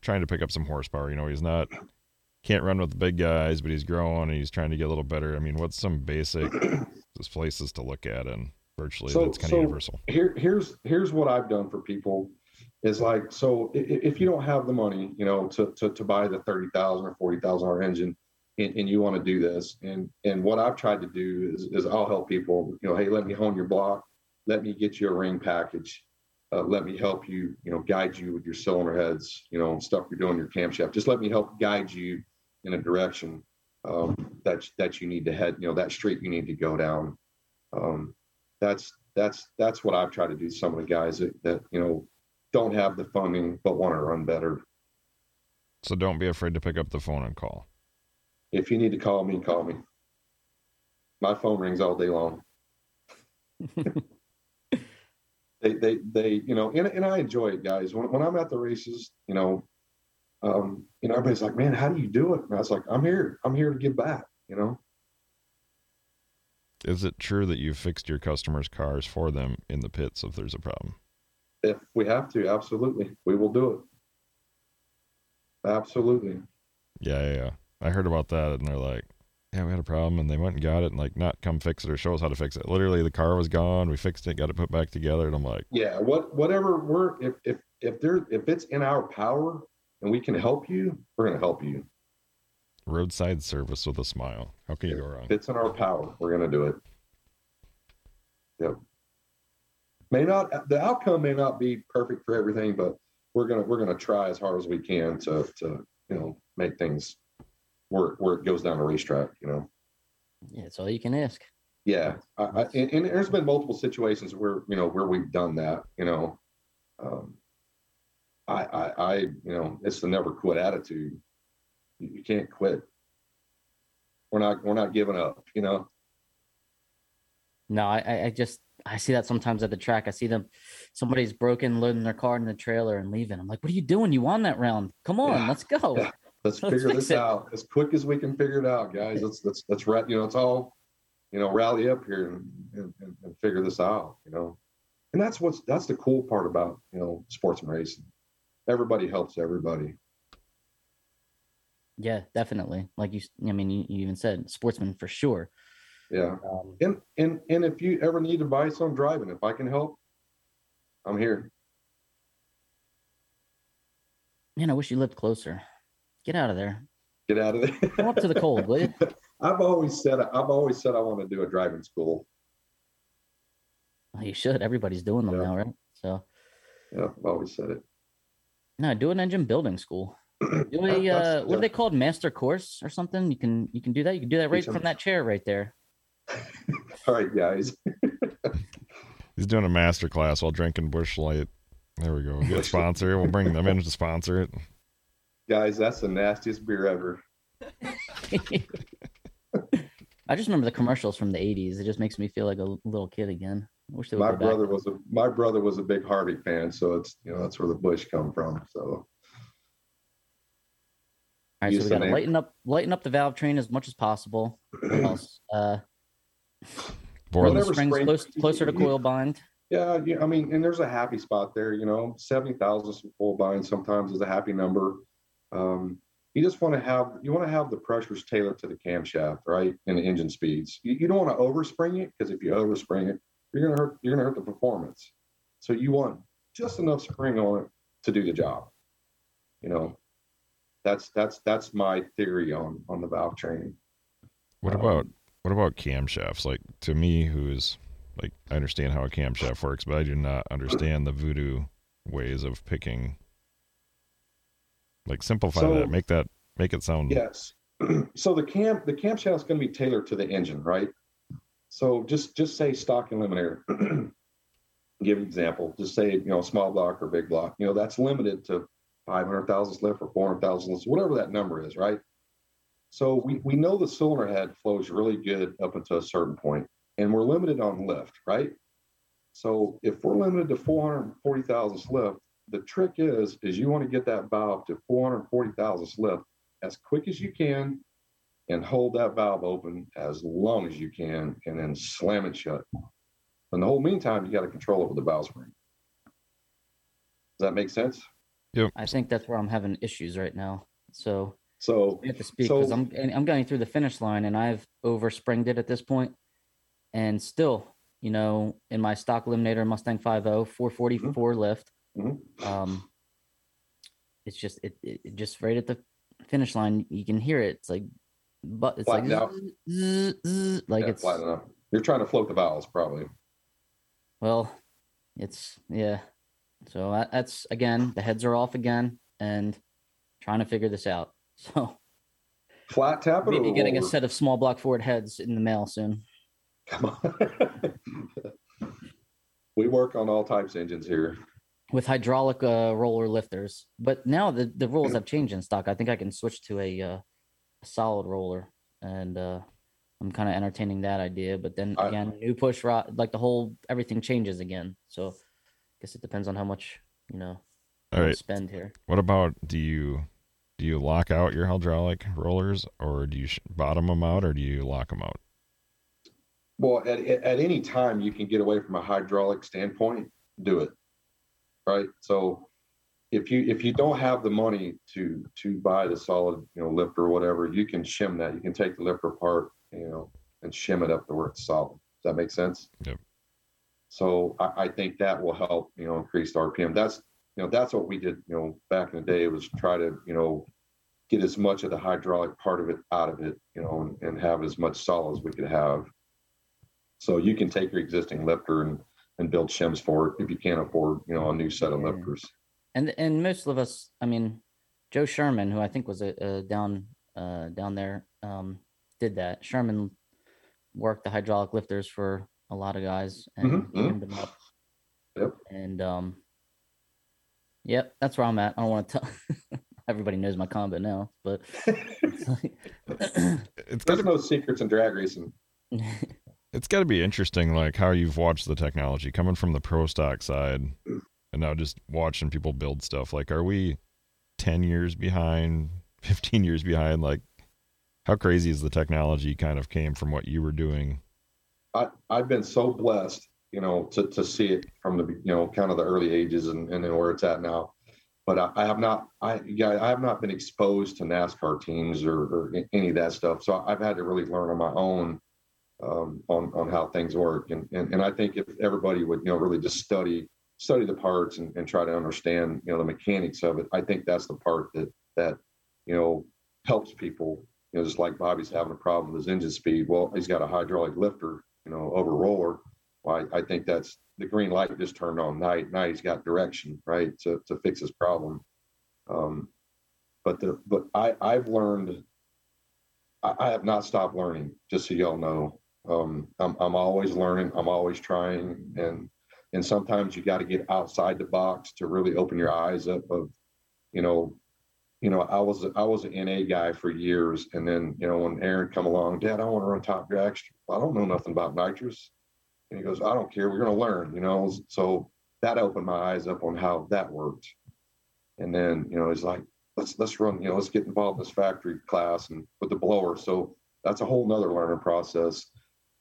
trying to pick up some horsepower? You know, he's not can't run with the big guys, but he's growing and he's trying to get a little better. I mean, what's some basic places to look at and virtually so, that's kind so of universal. Here, here's here's what I've done for people is like so if, if you don't have the money, you know, to to, to buy the thirty thousand or forty thousand dollar engine, and, and you want to do this. And and what I've tried to do is, is I'll help people. You know, hey, let me hone your block. Let me get you a ring package. Uh, let me help you. You know, guide you with your cylinder heads. You know, stuff you're doing your camshaft. Just let me help guide you in a direction um, that that you need to head. You know, that street you need to go down. Um, that's that's that's what I've tried to do. Some of the guys that, that you know don't have the funding but want to run better. So don't be afraid to pick up the phone and call. If you need to call me, call me. My phone rings all day long. they, they, they, you know, and, and I enjoy it, guys. When, when I'm at the races, you know, um, you know, everybody's like, man, how do you do it? And I was like, I'm here. I'm here to give back, you know? Is it true that you fixed your customers' cars for them in the pits if there's a problem? If we have to, absolutely. We will do it. Absolutely. Yeah, yeah, yeah. I heard about that and they're like, yeah, we had a problem and they went and got it and like not come fix it or show us how to fix it. Literally the car was gone. We fixed it, got it put back together. And I'm like, Yeah, what whatever we're if if if there if it's in our power and we can help you, we're gonna help you. roadside service with a smile. How can you go wrong? If it's in our power, we're gonna do it. Yep. May not the outcome may not be perfect for everything, but we're gonna we're gonna try as hard as we can to to you know make things where where it goes down the racetrack. You know. Yeah, that's all you can ask. Yeah, I, I, and, and there's been multiple situations where you know where we've done that. You know, um, I, I, I, you know, it's the never quit attitude. You, you can't quit. We're not, we're not giving up. You know. No, I, I- I just I see that sometimes at the track. I see them, somebody's broken, loading their car in the trailer and leaving. I'm like, what are you doing? You won that round. Come on, Yeah, let's go. yeah. Let's figure this out as quick as we can figure it out, guys. Let's let's let's ra- you know it's all you know rally up here and, and, and, and figure this out. You know, and that's what's that's the cool part about you know sportsman racing. Everybody helps everybody. Yeah, definitely. Like you, I mean, you, you even said sportsman for sure. Yeah. Um, And and and if you ever need advice on driving, if I can help, I'm here. man, I wish you lived closer. Get out of there. Get out of there. Come up to the cold, will you? I've always said I've always said I want to do a driving school. Well, you should. Everybody's doing them Yeah. now, right? So Yeah, I've always said it. no, do an engine building school. Do a uh, what are they called? Master course or something? You can you can do that. You can do that right from that chair right there. All right, guys. He's doing a master class while drinking Busch Light. There we go. Get a sponsor. We'll bring them in to sponsor it. Guys, that's the nastiest beer ever. I just remember the commercials from the '80s. It just makes me feel like a little kid again. I wish they would My go back. brother was a my brother was a big Harvey fan, so it's you know that's where the Busch come from. So All right, so we got to lighten up, lighten up the valve train as much as possible. What else? Uh, Board run the Whatever springs spring- close, closer to coil bind. yeah, yeah, I mean, and there's a happy spot there. You know, seventy thousand coil bind sometimes is a happy number. Um, you just want to have you want to have the pressures tailored to the camshaft, right, and the engine speeds. You, you don't want to overspring it because if you overspring it, you're gonna hurt you're gonna hurt the performance. So you want just enough spring on it to do the job. You know, that's that's that's my theory on on the valve training. What Um, about what about camshafts? Like to me, who's like I understand how a camshaft works, but I do not understand the voodoo ways of picking. Like simplify So- that. Make that make it sound. Yes. so the camp the camp camshaft is going to be tailored to the engine, right? So just just say stock and eliminator. Give an example. Just say you know small block or big block. You know that's limited to 500,000 lift or 400,000 lift, whatever that number is, right? So we we know the cylinder head flows really good up until a certain point, and we're limited on lift, right? So if we're limited to 440,000 lift, the trick is is you want to get that valve to 440,000 lift as quick as you can and hold that valve open as long as you can and then slam it shut. In the whole meantime, you got to control it with the valve spring. Does that make sense? I think that's where I'm having issues right now. So So we have to speak because So- I'm I'm going through the finish line and I've overspringed it at this point, and still, you know, in my stock eliminator Mustang 5.0 444 mm-hmm. lift, Mhm. um, it's just it, it just right at the finish line you can hear it. It's like but it's like out. zzz, zzz, like Yeah, it's. You're trying to float the valves, probably. well, it's yeah. So that, that's again, the heads are off again, and trying to figure this out. So Flat tap maybe getting a set of small block Ford heads in the mail soon. Come on. we work on all types of engines here. With hydraulic uh, roller lifters. But now the, the rules have changed in stock. I think I can switch to a, uh, a solid roller, and uh, I'm kind of entertaining that idea. But then I- again, new push rod, like the whole everything changes again. So I guess it depends on how much you know All right. spend here. What about do you do you lock out your hydraulic rollers or do you sh- bottom them out or do you lock them out? Well, at, at at any time you can get away from a hydraulic standpoint, do it. Right. So if you if you don't have the money to to buy the solid, you know, lifter or whatever, you can shim that. You can take the lifter apart, you know, and shim it up to where it's solid. Does that make sense? Yep. So I, I think that will help, you know, increase the RPM. That's you know, that's what we did, you know, back in the day was try to, you know, get as much of the hydraulic part of it out of it, you know, and, and have as much solid as we could have. So you can take your existing lifter and, and build shims for it if you can't afford, you know, a new set of lifters. And and most of us, I mean, Joe Sherman, who I think was a, a down uh, down there, um, did that. Sherman worked the hydraulic lifters for a lot of guys and Mhm, mhm. them up. Yep. And um, yep, that's where I'm at. I don't want to tell. Everybody knows my combo now, but it's like- It's There's no secrets in drag racing. it's got to be interesting like how you've watched the technology coming from the pro stock side and now just watching people build stuff like are we 10 years behind 15 years behind like how crazy is the technology kind of came from what you were doing I, I've been so blessed, you know, to, to see it from the, you know, kind of the early ages and, and where it's at now. But I, I have not, I, yeah, I have not been exposed to NASCAR teams or, or any of that stuff. So I've had to really learn on my own um, on, on how things work. And, and, and I think if everybody would, you know, really just study, study the parts and, and try to understand, you know, the mechanics of it, I think that's the part that, that, you know, helps people, you know, just like Bobby's having a problem with his engine speed. Well, he's got a hydraulic lifter you know, over roller. Well, I, I think that's the green light just turned on. Night, now he's got direction, right, to, to fix his problem. Um, but the but I I've learned. I, I have not stopped learning. Just so y'all know, um, I'm I'm always learning. I'm always trying, and and sometimes you got to get outside the box to really open your eyes up. Of, you know, you know, I was I was an NA guy for years, and then you know when Aaron come along, Dad, I want to run top strip." I don't know nothing about nitrous, and he goes, I don't care. We're going to learn. You know, so that opened my eyes up on how that worked. And then you know, he's like, let's let's run. You know, let's get involved in this factory class and with the blower. So that's a whole nother learning process.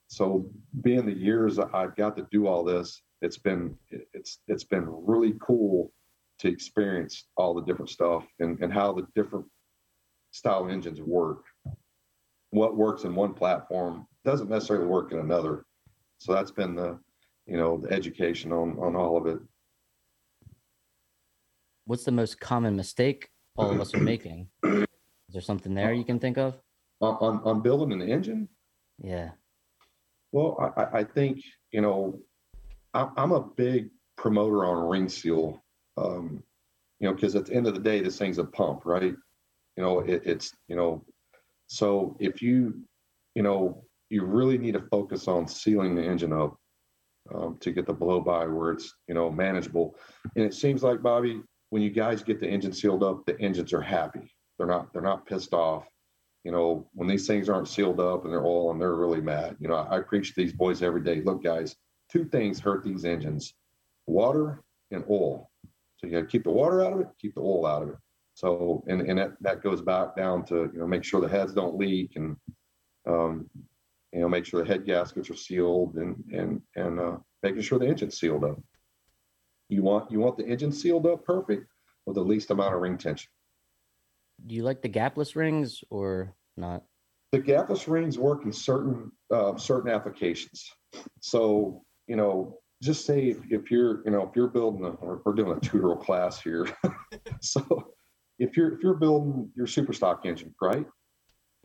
So being the years I've got to do all this, it's been it's it's been really cool to experience all the different stuff and, and how the different style engines work. What works in one platform doesn't necessarily work in another. So that's been the, you know, the education on on all of it. What's the most common mistake all of us are making? Is there something there you can think of? On on, on building an engine, Yeah. Well, I, I- I think you know, I'm, I'm a big promoter on ring seal. Um, you know, because at the end of the day, this thing's a pump, right? You know, it, it's you know, so if you, you know, you really need to focus on sealing the engine up um, to get the blow by where it's you know manageable. And it seems like Bobby, when you guys get the engine sealed up, the engines are happy. They're not they're not pissed off. You know, when these things aren't sealed up and they're all and they're really mad. You know, I, I preach these boys every day. Look, guys, two things hurt these engines: water and oil. So you got to keep the water out of it, keep the oil out of it. So and and that, that goes back down to you know make sure the heads don't leak and um, you know make sure the head gaskets are sealed and and and uh, making sure the engine's sealed up. You want you want the engine sealed up perfect with the least amount of ring tension. Do you like the gapless rings or not? the gapless rings work in certain uh, certain applications. So you know, just say if, if you're you know if you're building a or we're doing a tutorial class here. so if you're if you're building your super stock engine, right?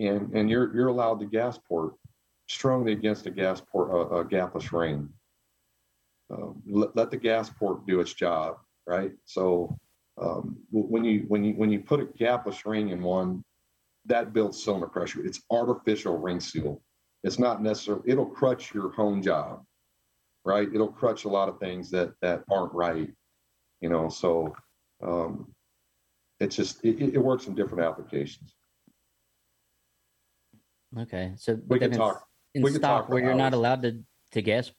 and and you're you're allowed the gas port strongly against a gas port a, a gapless ring. Um, let, let the gas port do its job, right? So um, when you when you when you put a gapless ring in one, that builds cylinder pressure. It's artificial ring seal. It's not necessarily. It'll crutch your home job, right? It'll crutch a lot of things that that aren't right, you know. So um, it's just it, it works in different applications. Okay, so we can talk in we stock where you're not allowed to to gas.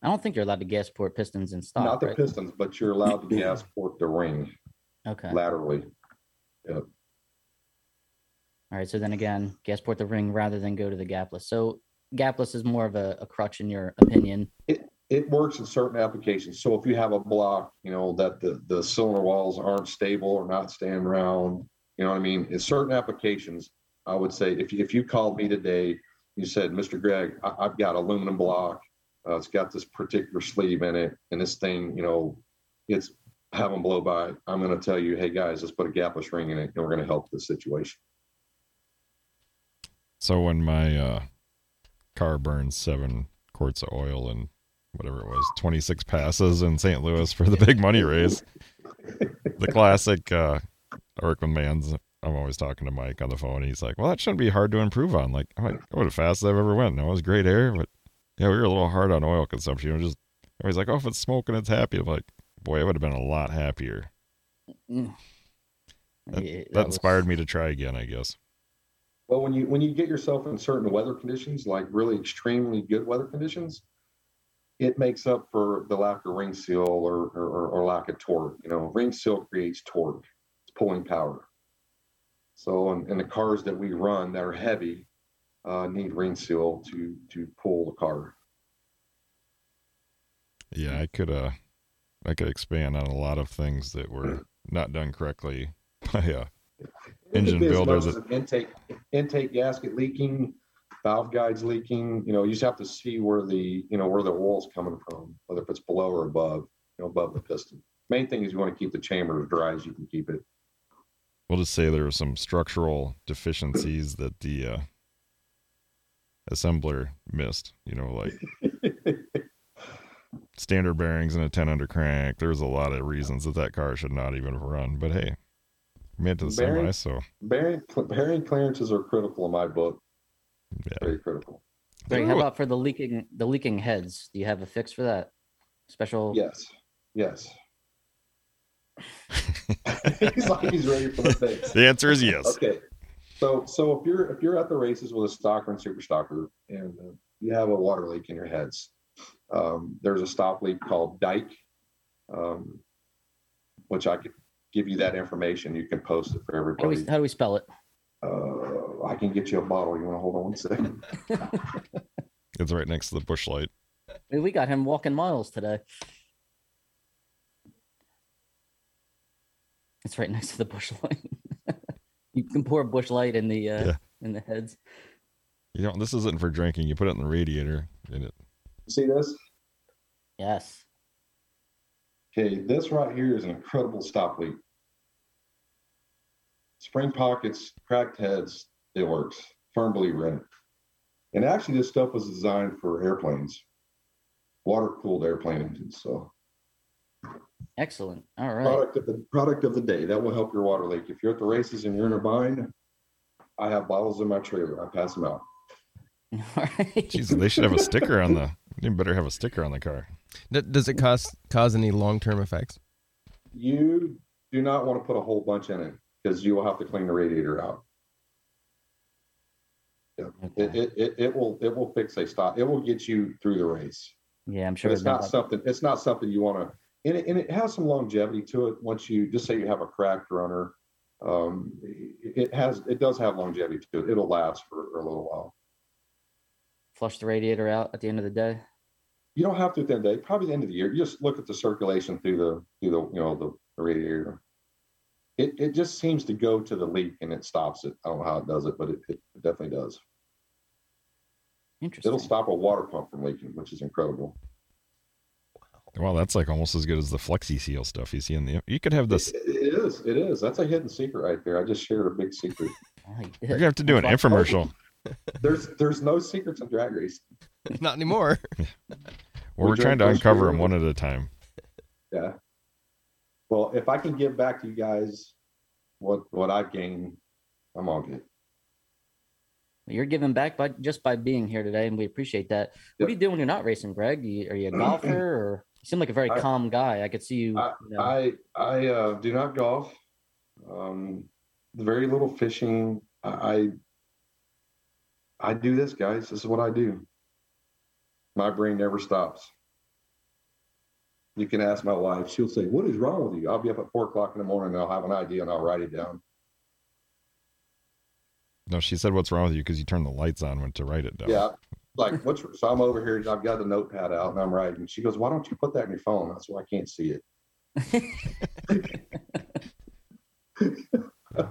I don't think you're allowed to gas port pistons in stock. Not the right? pistons, but you're allowed to gas port the ring Okay. laterally. All right. So then again, gas port the ring rather than go to the gapless. So gapless is more of a, a crutch in your opinion. It it works in certain applications. So if you have a block, you know, that the, the cylinder walls aren't stable or not staying round, you know what I mean? In certain applications, I would say if you, if you called me today, you said, Mr. Greg, I, I've got aluminum block. Uh, it's got this particular sleeve in it and this thing, you know, it's having blow by. I'm going to tell you, hey guys, let's put a gapless ring in it and we're going to help the situation. So when my uh, car burns seven quarts of oil and whatever it was, 26 passes in St. Louis for the big money raise, the classic uh, Workman man's. I'm always talking to Mike on the phone. He's like, "Well, that shouldn't be hard to improve on." Like, I'm like, "Oh, the fastest I've ever went. No, it was great air, but yeah, we were a little hard on oil consumption. It was just always like, oh, if it's smoking, it's happy. I'm like, boy, I would have been a lot happier. Mm. That, Yeah, that was- inspired me to try again, I guess. Well, when you when you get yourself in certain weather conditions, like really extremely good weather conditions, it makes up for the lack of ring seal or or, or lack of torque. You know, ring seal creates torque, it's pulling power. So, in, in the cars that we run that are heavy, uh, need ring seal to to pull the car. Yeah, I could uh I could expand on a lot of things that were not done correctly by uh Engine could be as builders as intake intake gasket leaking, valve guides leaking. You know, you just have to see where the you know where the oil's coming from, whether if it's below or above, you know, above the piston. Main thing is you want to keep the chamber as dry as you can keep it. we'll just say there were some structural deficiencies that the uh assembler missed, you know, like standard bearings and a 10 under crank. There's a lot of reasons that that car should not even run, but hey, made it to the semi, Bearing- so Bearing bearing clearances are critical in my book. yeah. Very critical. Greg, how about for the leaking the leaking heads? Do you have a fix for that? Special Yes. Yes. he's like he's ready for the fix. The answer is yes. Okay. So so if you're if you're at the races with a stocker and super stocker and uh, you have a water leak in your heads, um, there's a stop leak called Dyke, um, which I could give you that information. You can post it for how do, we, everybody. how do we spell it? Uh, I can get you a bottle. You want to hold on one second? It's right next to the Busch Light. We got him walking miles today. It's right next to the Busch Light. you can pour Busch Light in the uh, Yeah. in the heads. You know, this isn't for drinking. You put it in the radiator and it See this? Yes. Okay, this right here is an incredible stop leak. Spring pockets, cracked heads, it works. Firm believer in it. And actually, this stuff was designed for airplanes, water cooled airplane engines. So, Excellent. All right. product of the product of the day that will help your water leak. If you're at the races and you're in a bind, I have bottles in my trailer. I pass them out. All right. Jeez, they should have a sticker on the you better have a sticker on the car. D- does it cause cause any long term effects? You do not want to put a whole bunch in it because you will have to clean the radiator out. Yeah, it, Okay. it, it, it will it will fix a stop. It will get you through the race. Yeah, I'm sure But it's that- not something. It's not something you want to. And it, and it has some longevity to it. Once you just say you have a cracked runner, um, it it has it does have longevity to it. It'll last for, for a little while. flush the radiator out at the end of the day. You don't have to at the end of the day. Probably the end of the year. You just look at the circulation through the through the you know the, the radiator. It it just seems to go to the leak and it stops it. I don't know how it does it, but it, it definitely does. Interesting. It'll stop a water pump from leaking, which is incredible. Well, that's like almost as good as the Flexi Seal stuff you see in the. You could have this. It- it is. It is. That's a hidden secret right there. I just shared a big secret. Oh, he We're gonna have to do an infomercial There's there's no secrets in drag race. Not anymore. where we're We trying to uncover them one at a time. Yeah. Well, if I can give back to you guys what what I've gained, I'm all good. You're giving back by just by being here today, and we appreciate that. What do you do when you're not racing, Greg? You, are you a golfer, or you seem like a very I- calm guy? I could see you. I you know, I, I uh, do not golf. Um, very little fishing. I, I I do this, guys. This is what I do. My brain never stops. You can ask my wife. She'll say, "What is wrong with you?" I'll be up at four o'clock in the morning, and I'll have an idea, and I'll write it down. No, she said, "What's wrong with you?" Because you turned the lights on when to write it down. Yeah. Like what's so I'm over here, I've got the notepad out and I'm writing. She goes, Why don't you put that in your phone? That's why I can't see it. Oh,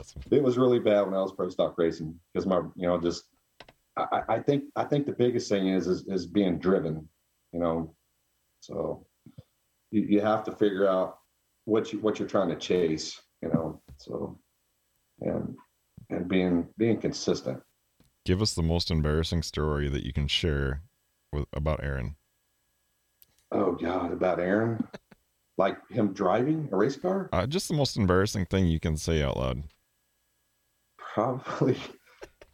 awesome. It was really bad when I was pro stock racing because my you know, just I, I- think I think the biggest thing is is, is being driven, you know. So you, you have to figure out what you what you're trying to chase, you know. So and and being being consistent. Give us the most embarrassing story that you can share with about Aaron. Oh God, about Aaron. Like him driving a race car? Uh, just the most embarrassing thing you can say out loud. Probably.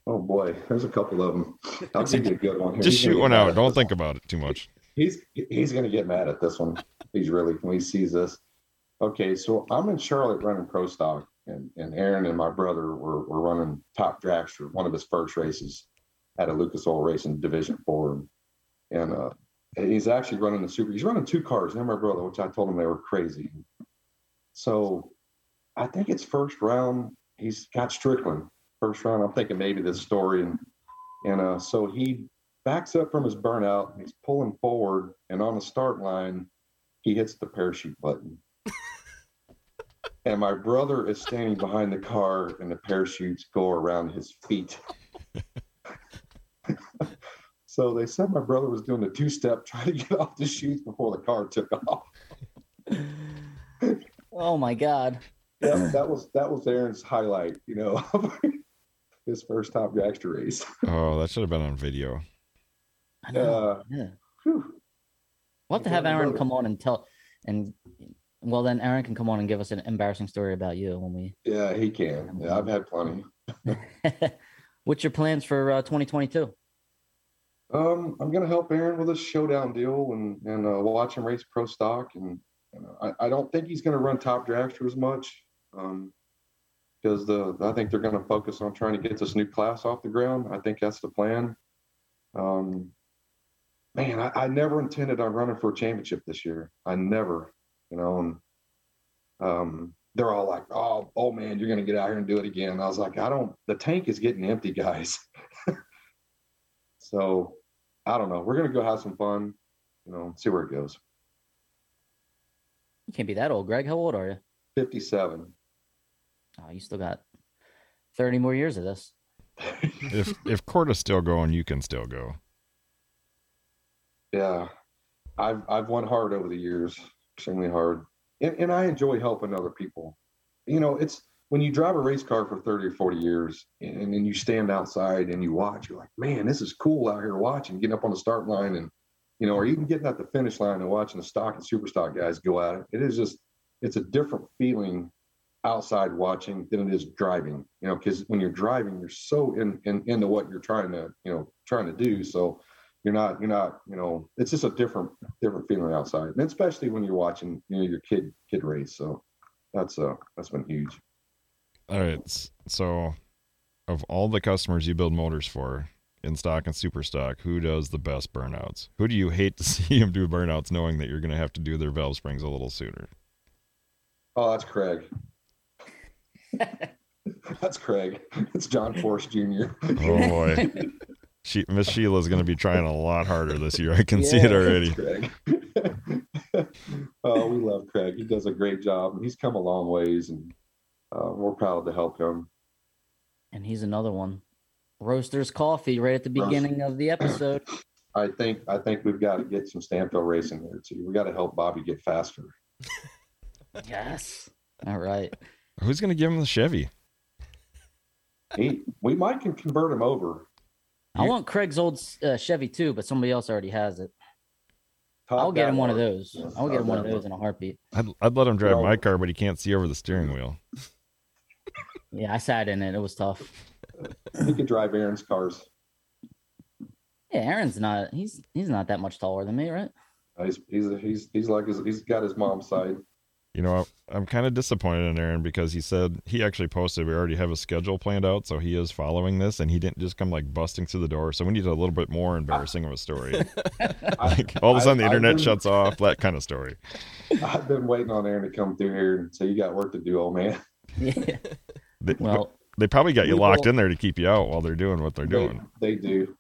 Oh boy, there's a couple of them. I'll give you a good one. here. Just He's shoot one out. Don't think one. about it too much. He's he's gonna get mad at this one. He's really when he sees this. Okay, so I'm in Charlotte running pro stock, and and Aaron and my brother were were running top dragster, one of his first races at a Lucas Oil Racing Division Four, and uh, he's actually running the super. He's running two cars, him and my brother, which I told him they were crazy. So, I think it's first round. He's got Strickland first round. I'm thinking maybe this story, and and uh, so he backs up from his burnout. And he's pulling forward, and on the start line, he hits the parachute button. and my brother is standing behind the car, and the parachutes go around his feet. so they said my brother was doing the two step, trying to get off the chutes before the car took off. oh my God! Yeah, that was that was Aaron's highlight, you know, of his first top dragster race. Oh, that should have been on video. I know. Uh, yeah. whew. We'll have to have Aaron come on and tell, and well, then Aaron can come on and give us an embarrassing story about you when we. Yeah, he can. Yeah, I've had plenty. What's your plans for uh, 2022? Um, I'm gonna help Aaron with his showdown deal and and uh, watch him race pro stock, and, and I, I don't think he's gonna run top dragster as much, um, because the I think they're gonna focus on trying to get this new class off the ground. I think that's the plan. Um, man, I, I never intended on running for a championship this year. I never, you know. And, um, they're all like, "Oh, oh man, you're gonna get out here and do it again." I was like, "I don't. The tank is getting empty, guys." so I don't know. We're gonna go have some fun, you know, see where it goes. You can't be that old, Greg. How old are you? Fifty-seven. Oh, you still got 30 more years of this. If if court is still going, you can still go. Yeah, I've I've won hard over the years, extremely hard, and, and I enjoy helping other people. You know, it's when you drive a race car for thirty or forty years, and then you stand outside and you watch. You're like, man, this is cool out here watching, getting up on the start line, and you know, or even getting at the finish line and watching the stock and super stock guys go at it. It is just, it's a different feeling outside watching than it is driving. You know, because when you're driving, you're so in, in into what you're trying to, you know, trying to do. So you're not you're not you know it's just a different different feeling outside and especially when you're watching you know your kid kid race so that's uh that's been huge All right. So, of all the customers you build motors for in stock and super stock, who does the best burnouts? Who do you hate to see them do burnouts, knowing that you're going to have to do their valve springs a little sooner? oh that's craig that's craig it's john force jr Oh boy, she Miss Sheila's going to be trying a lot harder this year. I can see it already. craig oh we love craig he does a great job and he's come a long ways and uh, we're proud to help him And he's another one. Roasters Coffee right at the Roast- beginning of the episode. i think i think we've got to get some Stanfield racing there too we got to help bobby get faster yes. All right. Who's going to give him the Chevy? he, we might can convert him over. I want Craig's old uh, Chevy too, but somebody else already has it. Todd I'll get him one of those. Yes, I'll get him one of those in a heartbeat. I'd, I'd let him drive my car, but he can't see over the steering wheel. Yeah, I sat in it. It was tough. He could drive Aaron's cars. Yeah, Aaron's not. He's he's not that much taller than me, right? Uh, He's he's he's he's like his, he's got his mom's side. You know, I'm kind of disappointed in Aaron because he said he actually posted we already have a schedule planned out, so he is following this, and he didn't just come like busting through the door. So we need a little bit more embarrassing of a story. like all of a sudden the I- I've internet been- shuts off, that kind of story. I've been waiting on Aaron to come through here and say you got work to do, old man. Yeah. They, Well, they probably got you we locked in there to keep you out while they're doing what they're They, doing. they do.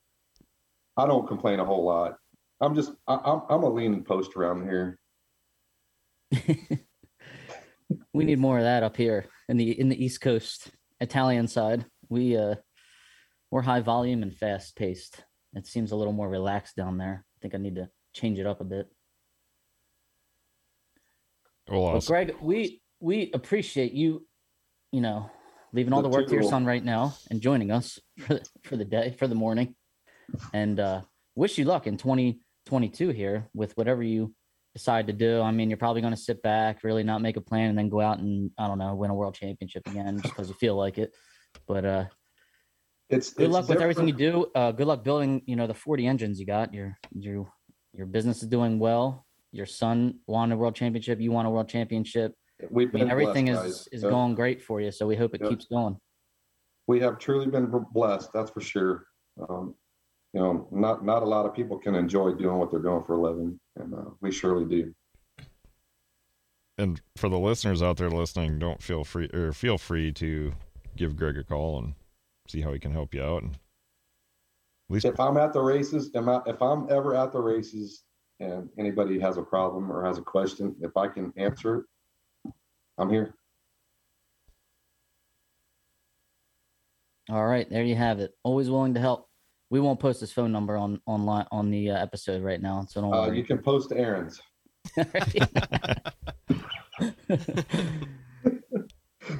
I don't complain a whole lot. I'm just I, I'm I'm a leaning post around here. we need more of that up here in the in the East Coast Italian side. We uh we're high volume and fast paced. It seems a little more relaxed down there. I think I need to change it up a bit. Well, Well, Greg, we we appreciate you, you know, leaving all The the work to your son right now and joining us for the, for the day, for the morning, and uh, wish you luck in 2022 here with whatever you decide to do. I mean, you're probably going to sit back, really not make a plan, and then go out and I don't know, win a world championship again just because you feel like it. But uh, It's good it's luck with everything you do. Uh, good luck building, you know, the 40 engines you got. Your your your business is doing well. Your son won a world championship. You won a world championship. We've I mean, everything blessed, is guys. is going great for you. So we hope it keeps going. We have truly been blessed. That's for sure. Um, you know, not not a lot of people can enjoy doing what they're doing for a living, and uh, we surely do. and for the listeners out there listening, don't feel free or feel free to give Greg a call and see how he can help you out. And at least If I'm at the races, am I, if I'm ever at the races and anybody has a problem or has a question, if I can answer it, I'm here. All right, there you have it. Always willing to help. We won't post his phone number on online on the uh, episode right now, so don't Uh, worry. you can post errands.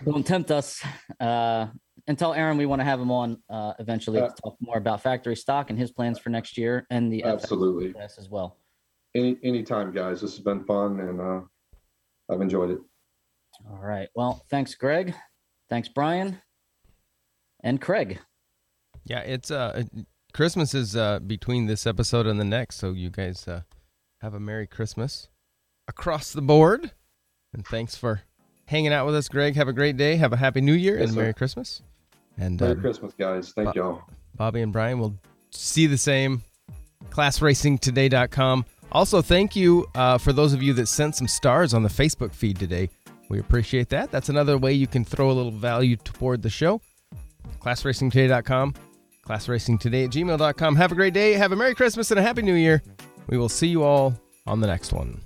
don't tempt us. Uh, and tell Aaron we want to have him on uh, eventually Uh, to talk more about factory stock and his plans for next year and the Absolutely. FS as well. Any anytime, guys. This has been fun, and uh, I've enjoyed it. All right. Well, thanks, Greg. Thanks, Brian. And Craig. Yeah, it's uh Christmas is uh between this episode and the next, so you guys uh have a Merry Christmas across the board. And thanks for hanging out with us, Greg. Have a great day. Have a happy new year Yes, and sir. Merry Christmas. And Merry uh, Christmas, guys. Thank y'all. Bobby and Brian will see the same. ClassRacingToday.com. Also, thank you uh, for those of you that sent some stars on the Facebook feed today. We appreciate that. That's another way you can throw a little value toward the show. ClassRacingToday.com. ClassRacingToday at gmail.com. Have a great day. Have a Merry Christmas and a Happy New Year. We will see you all on the next one.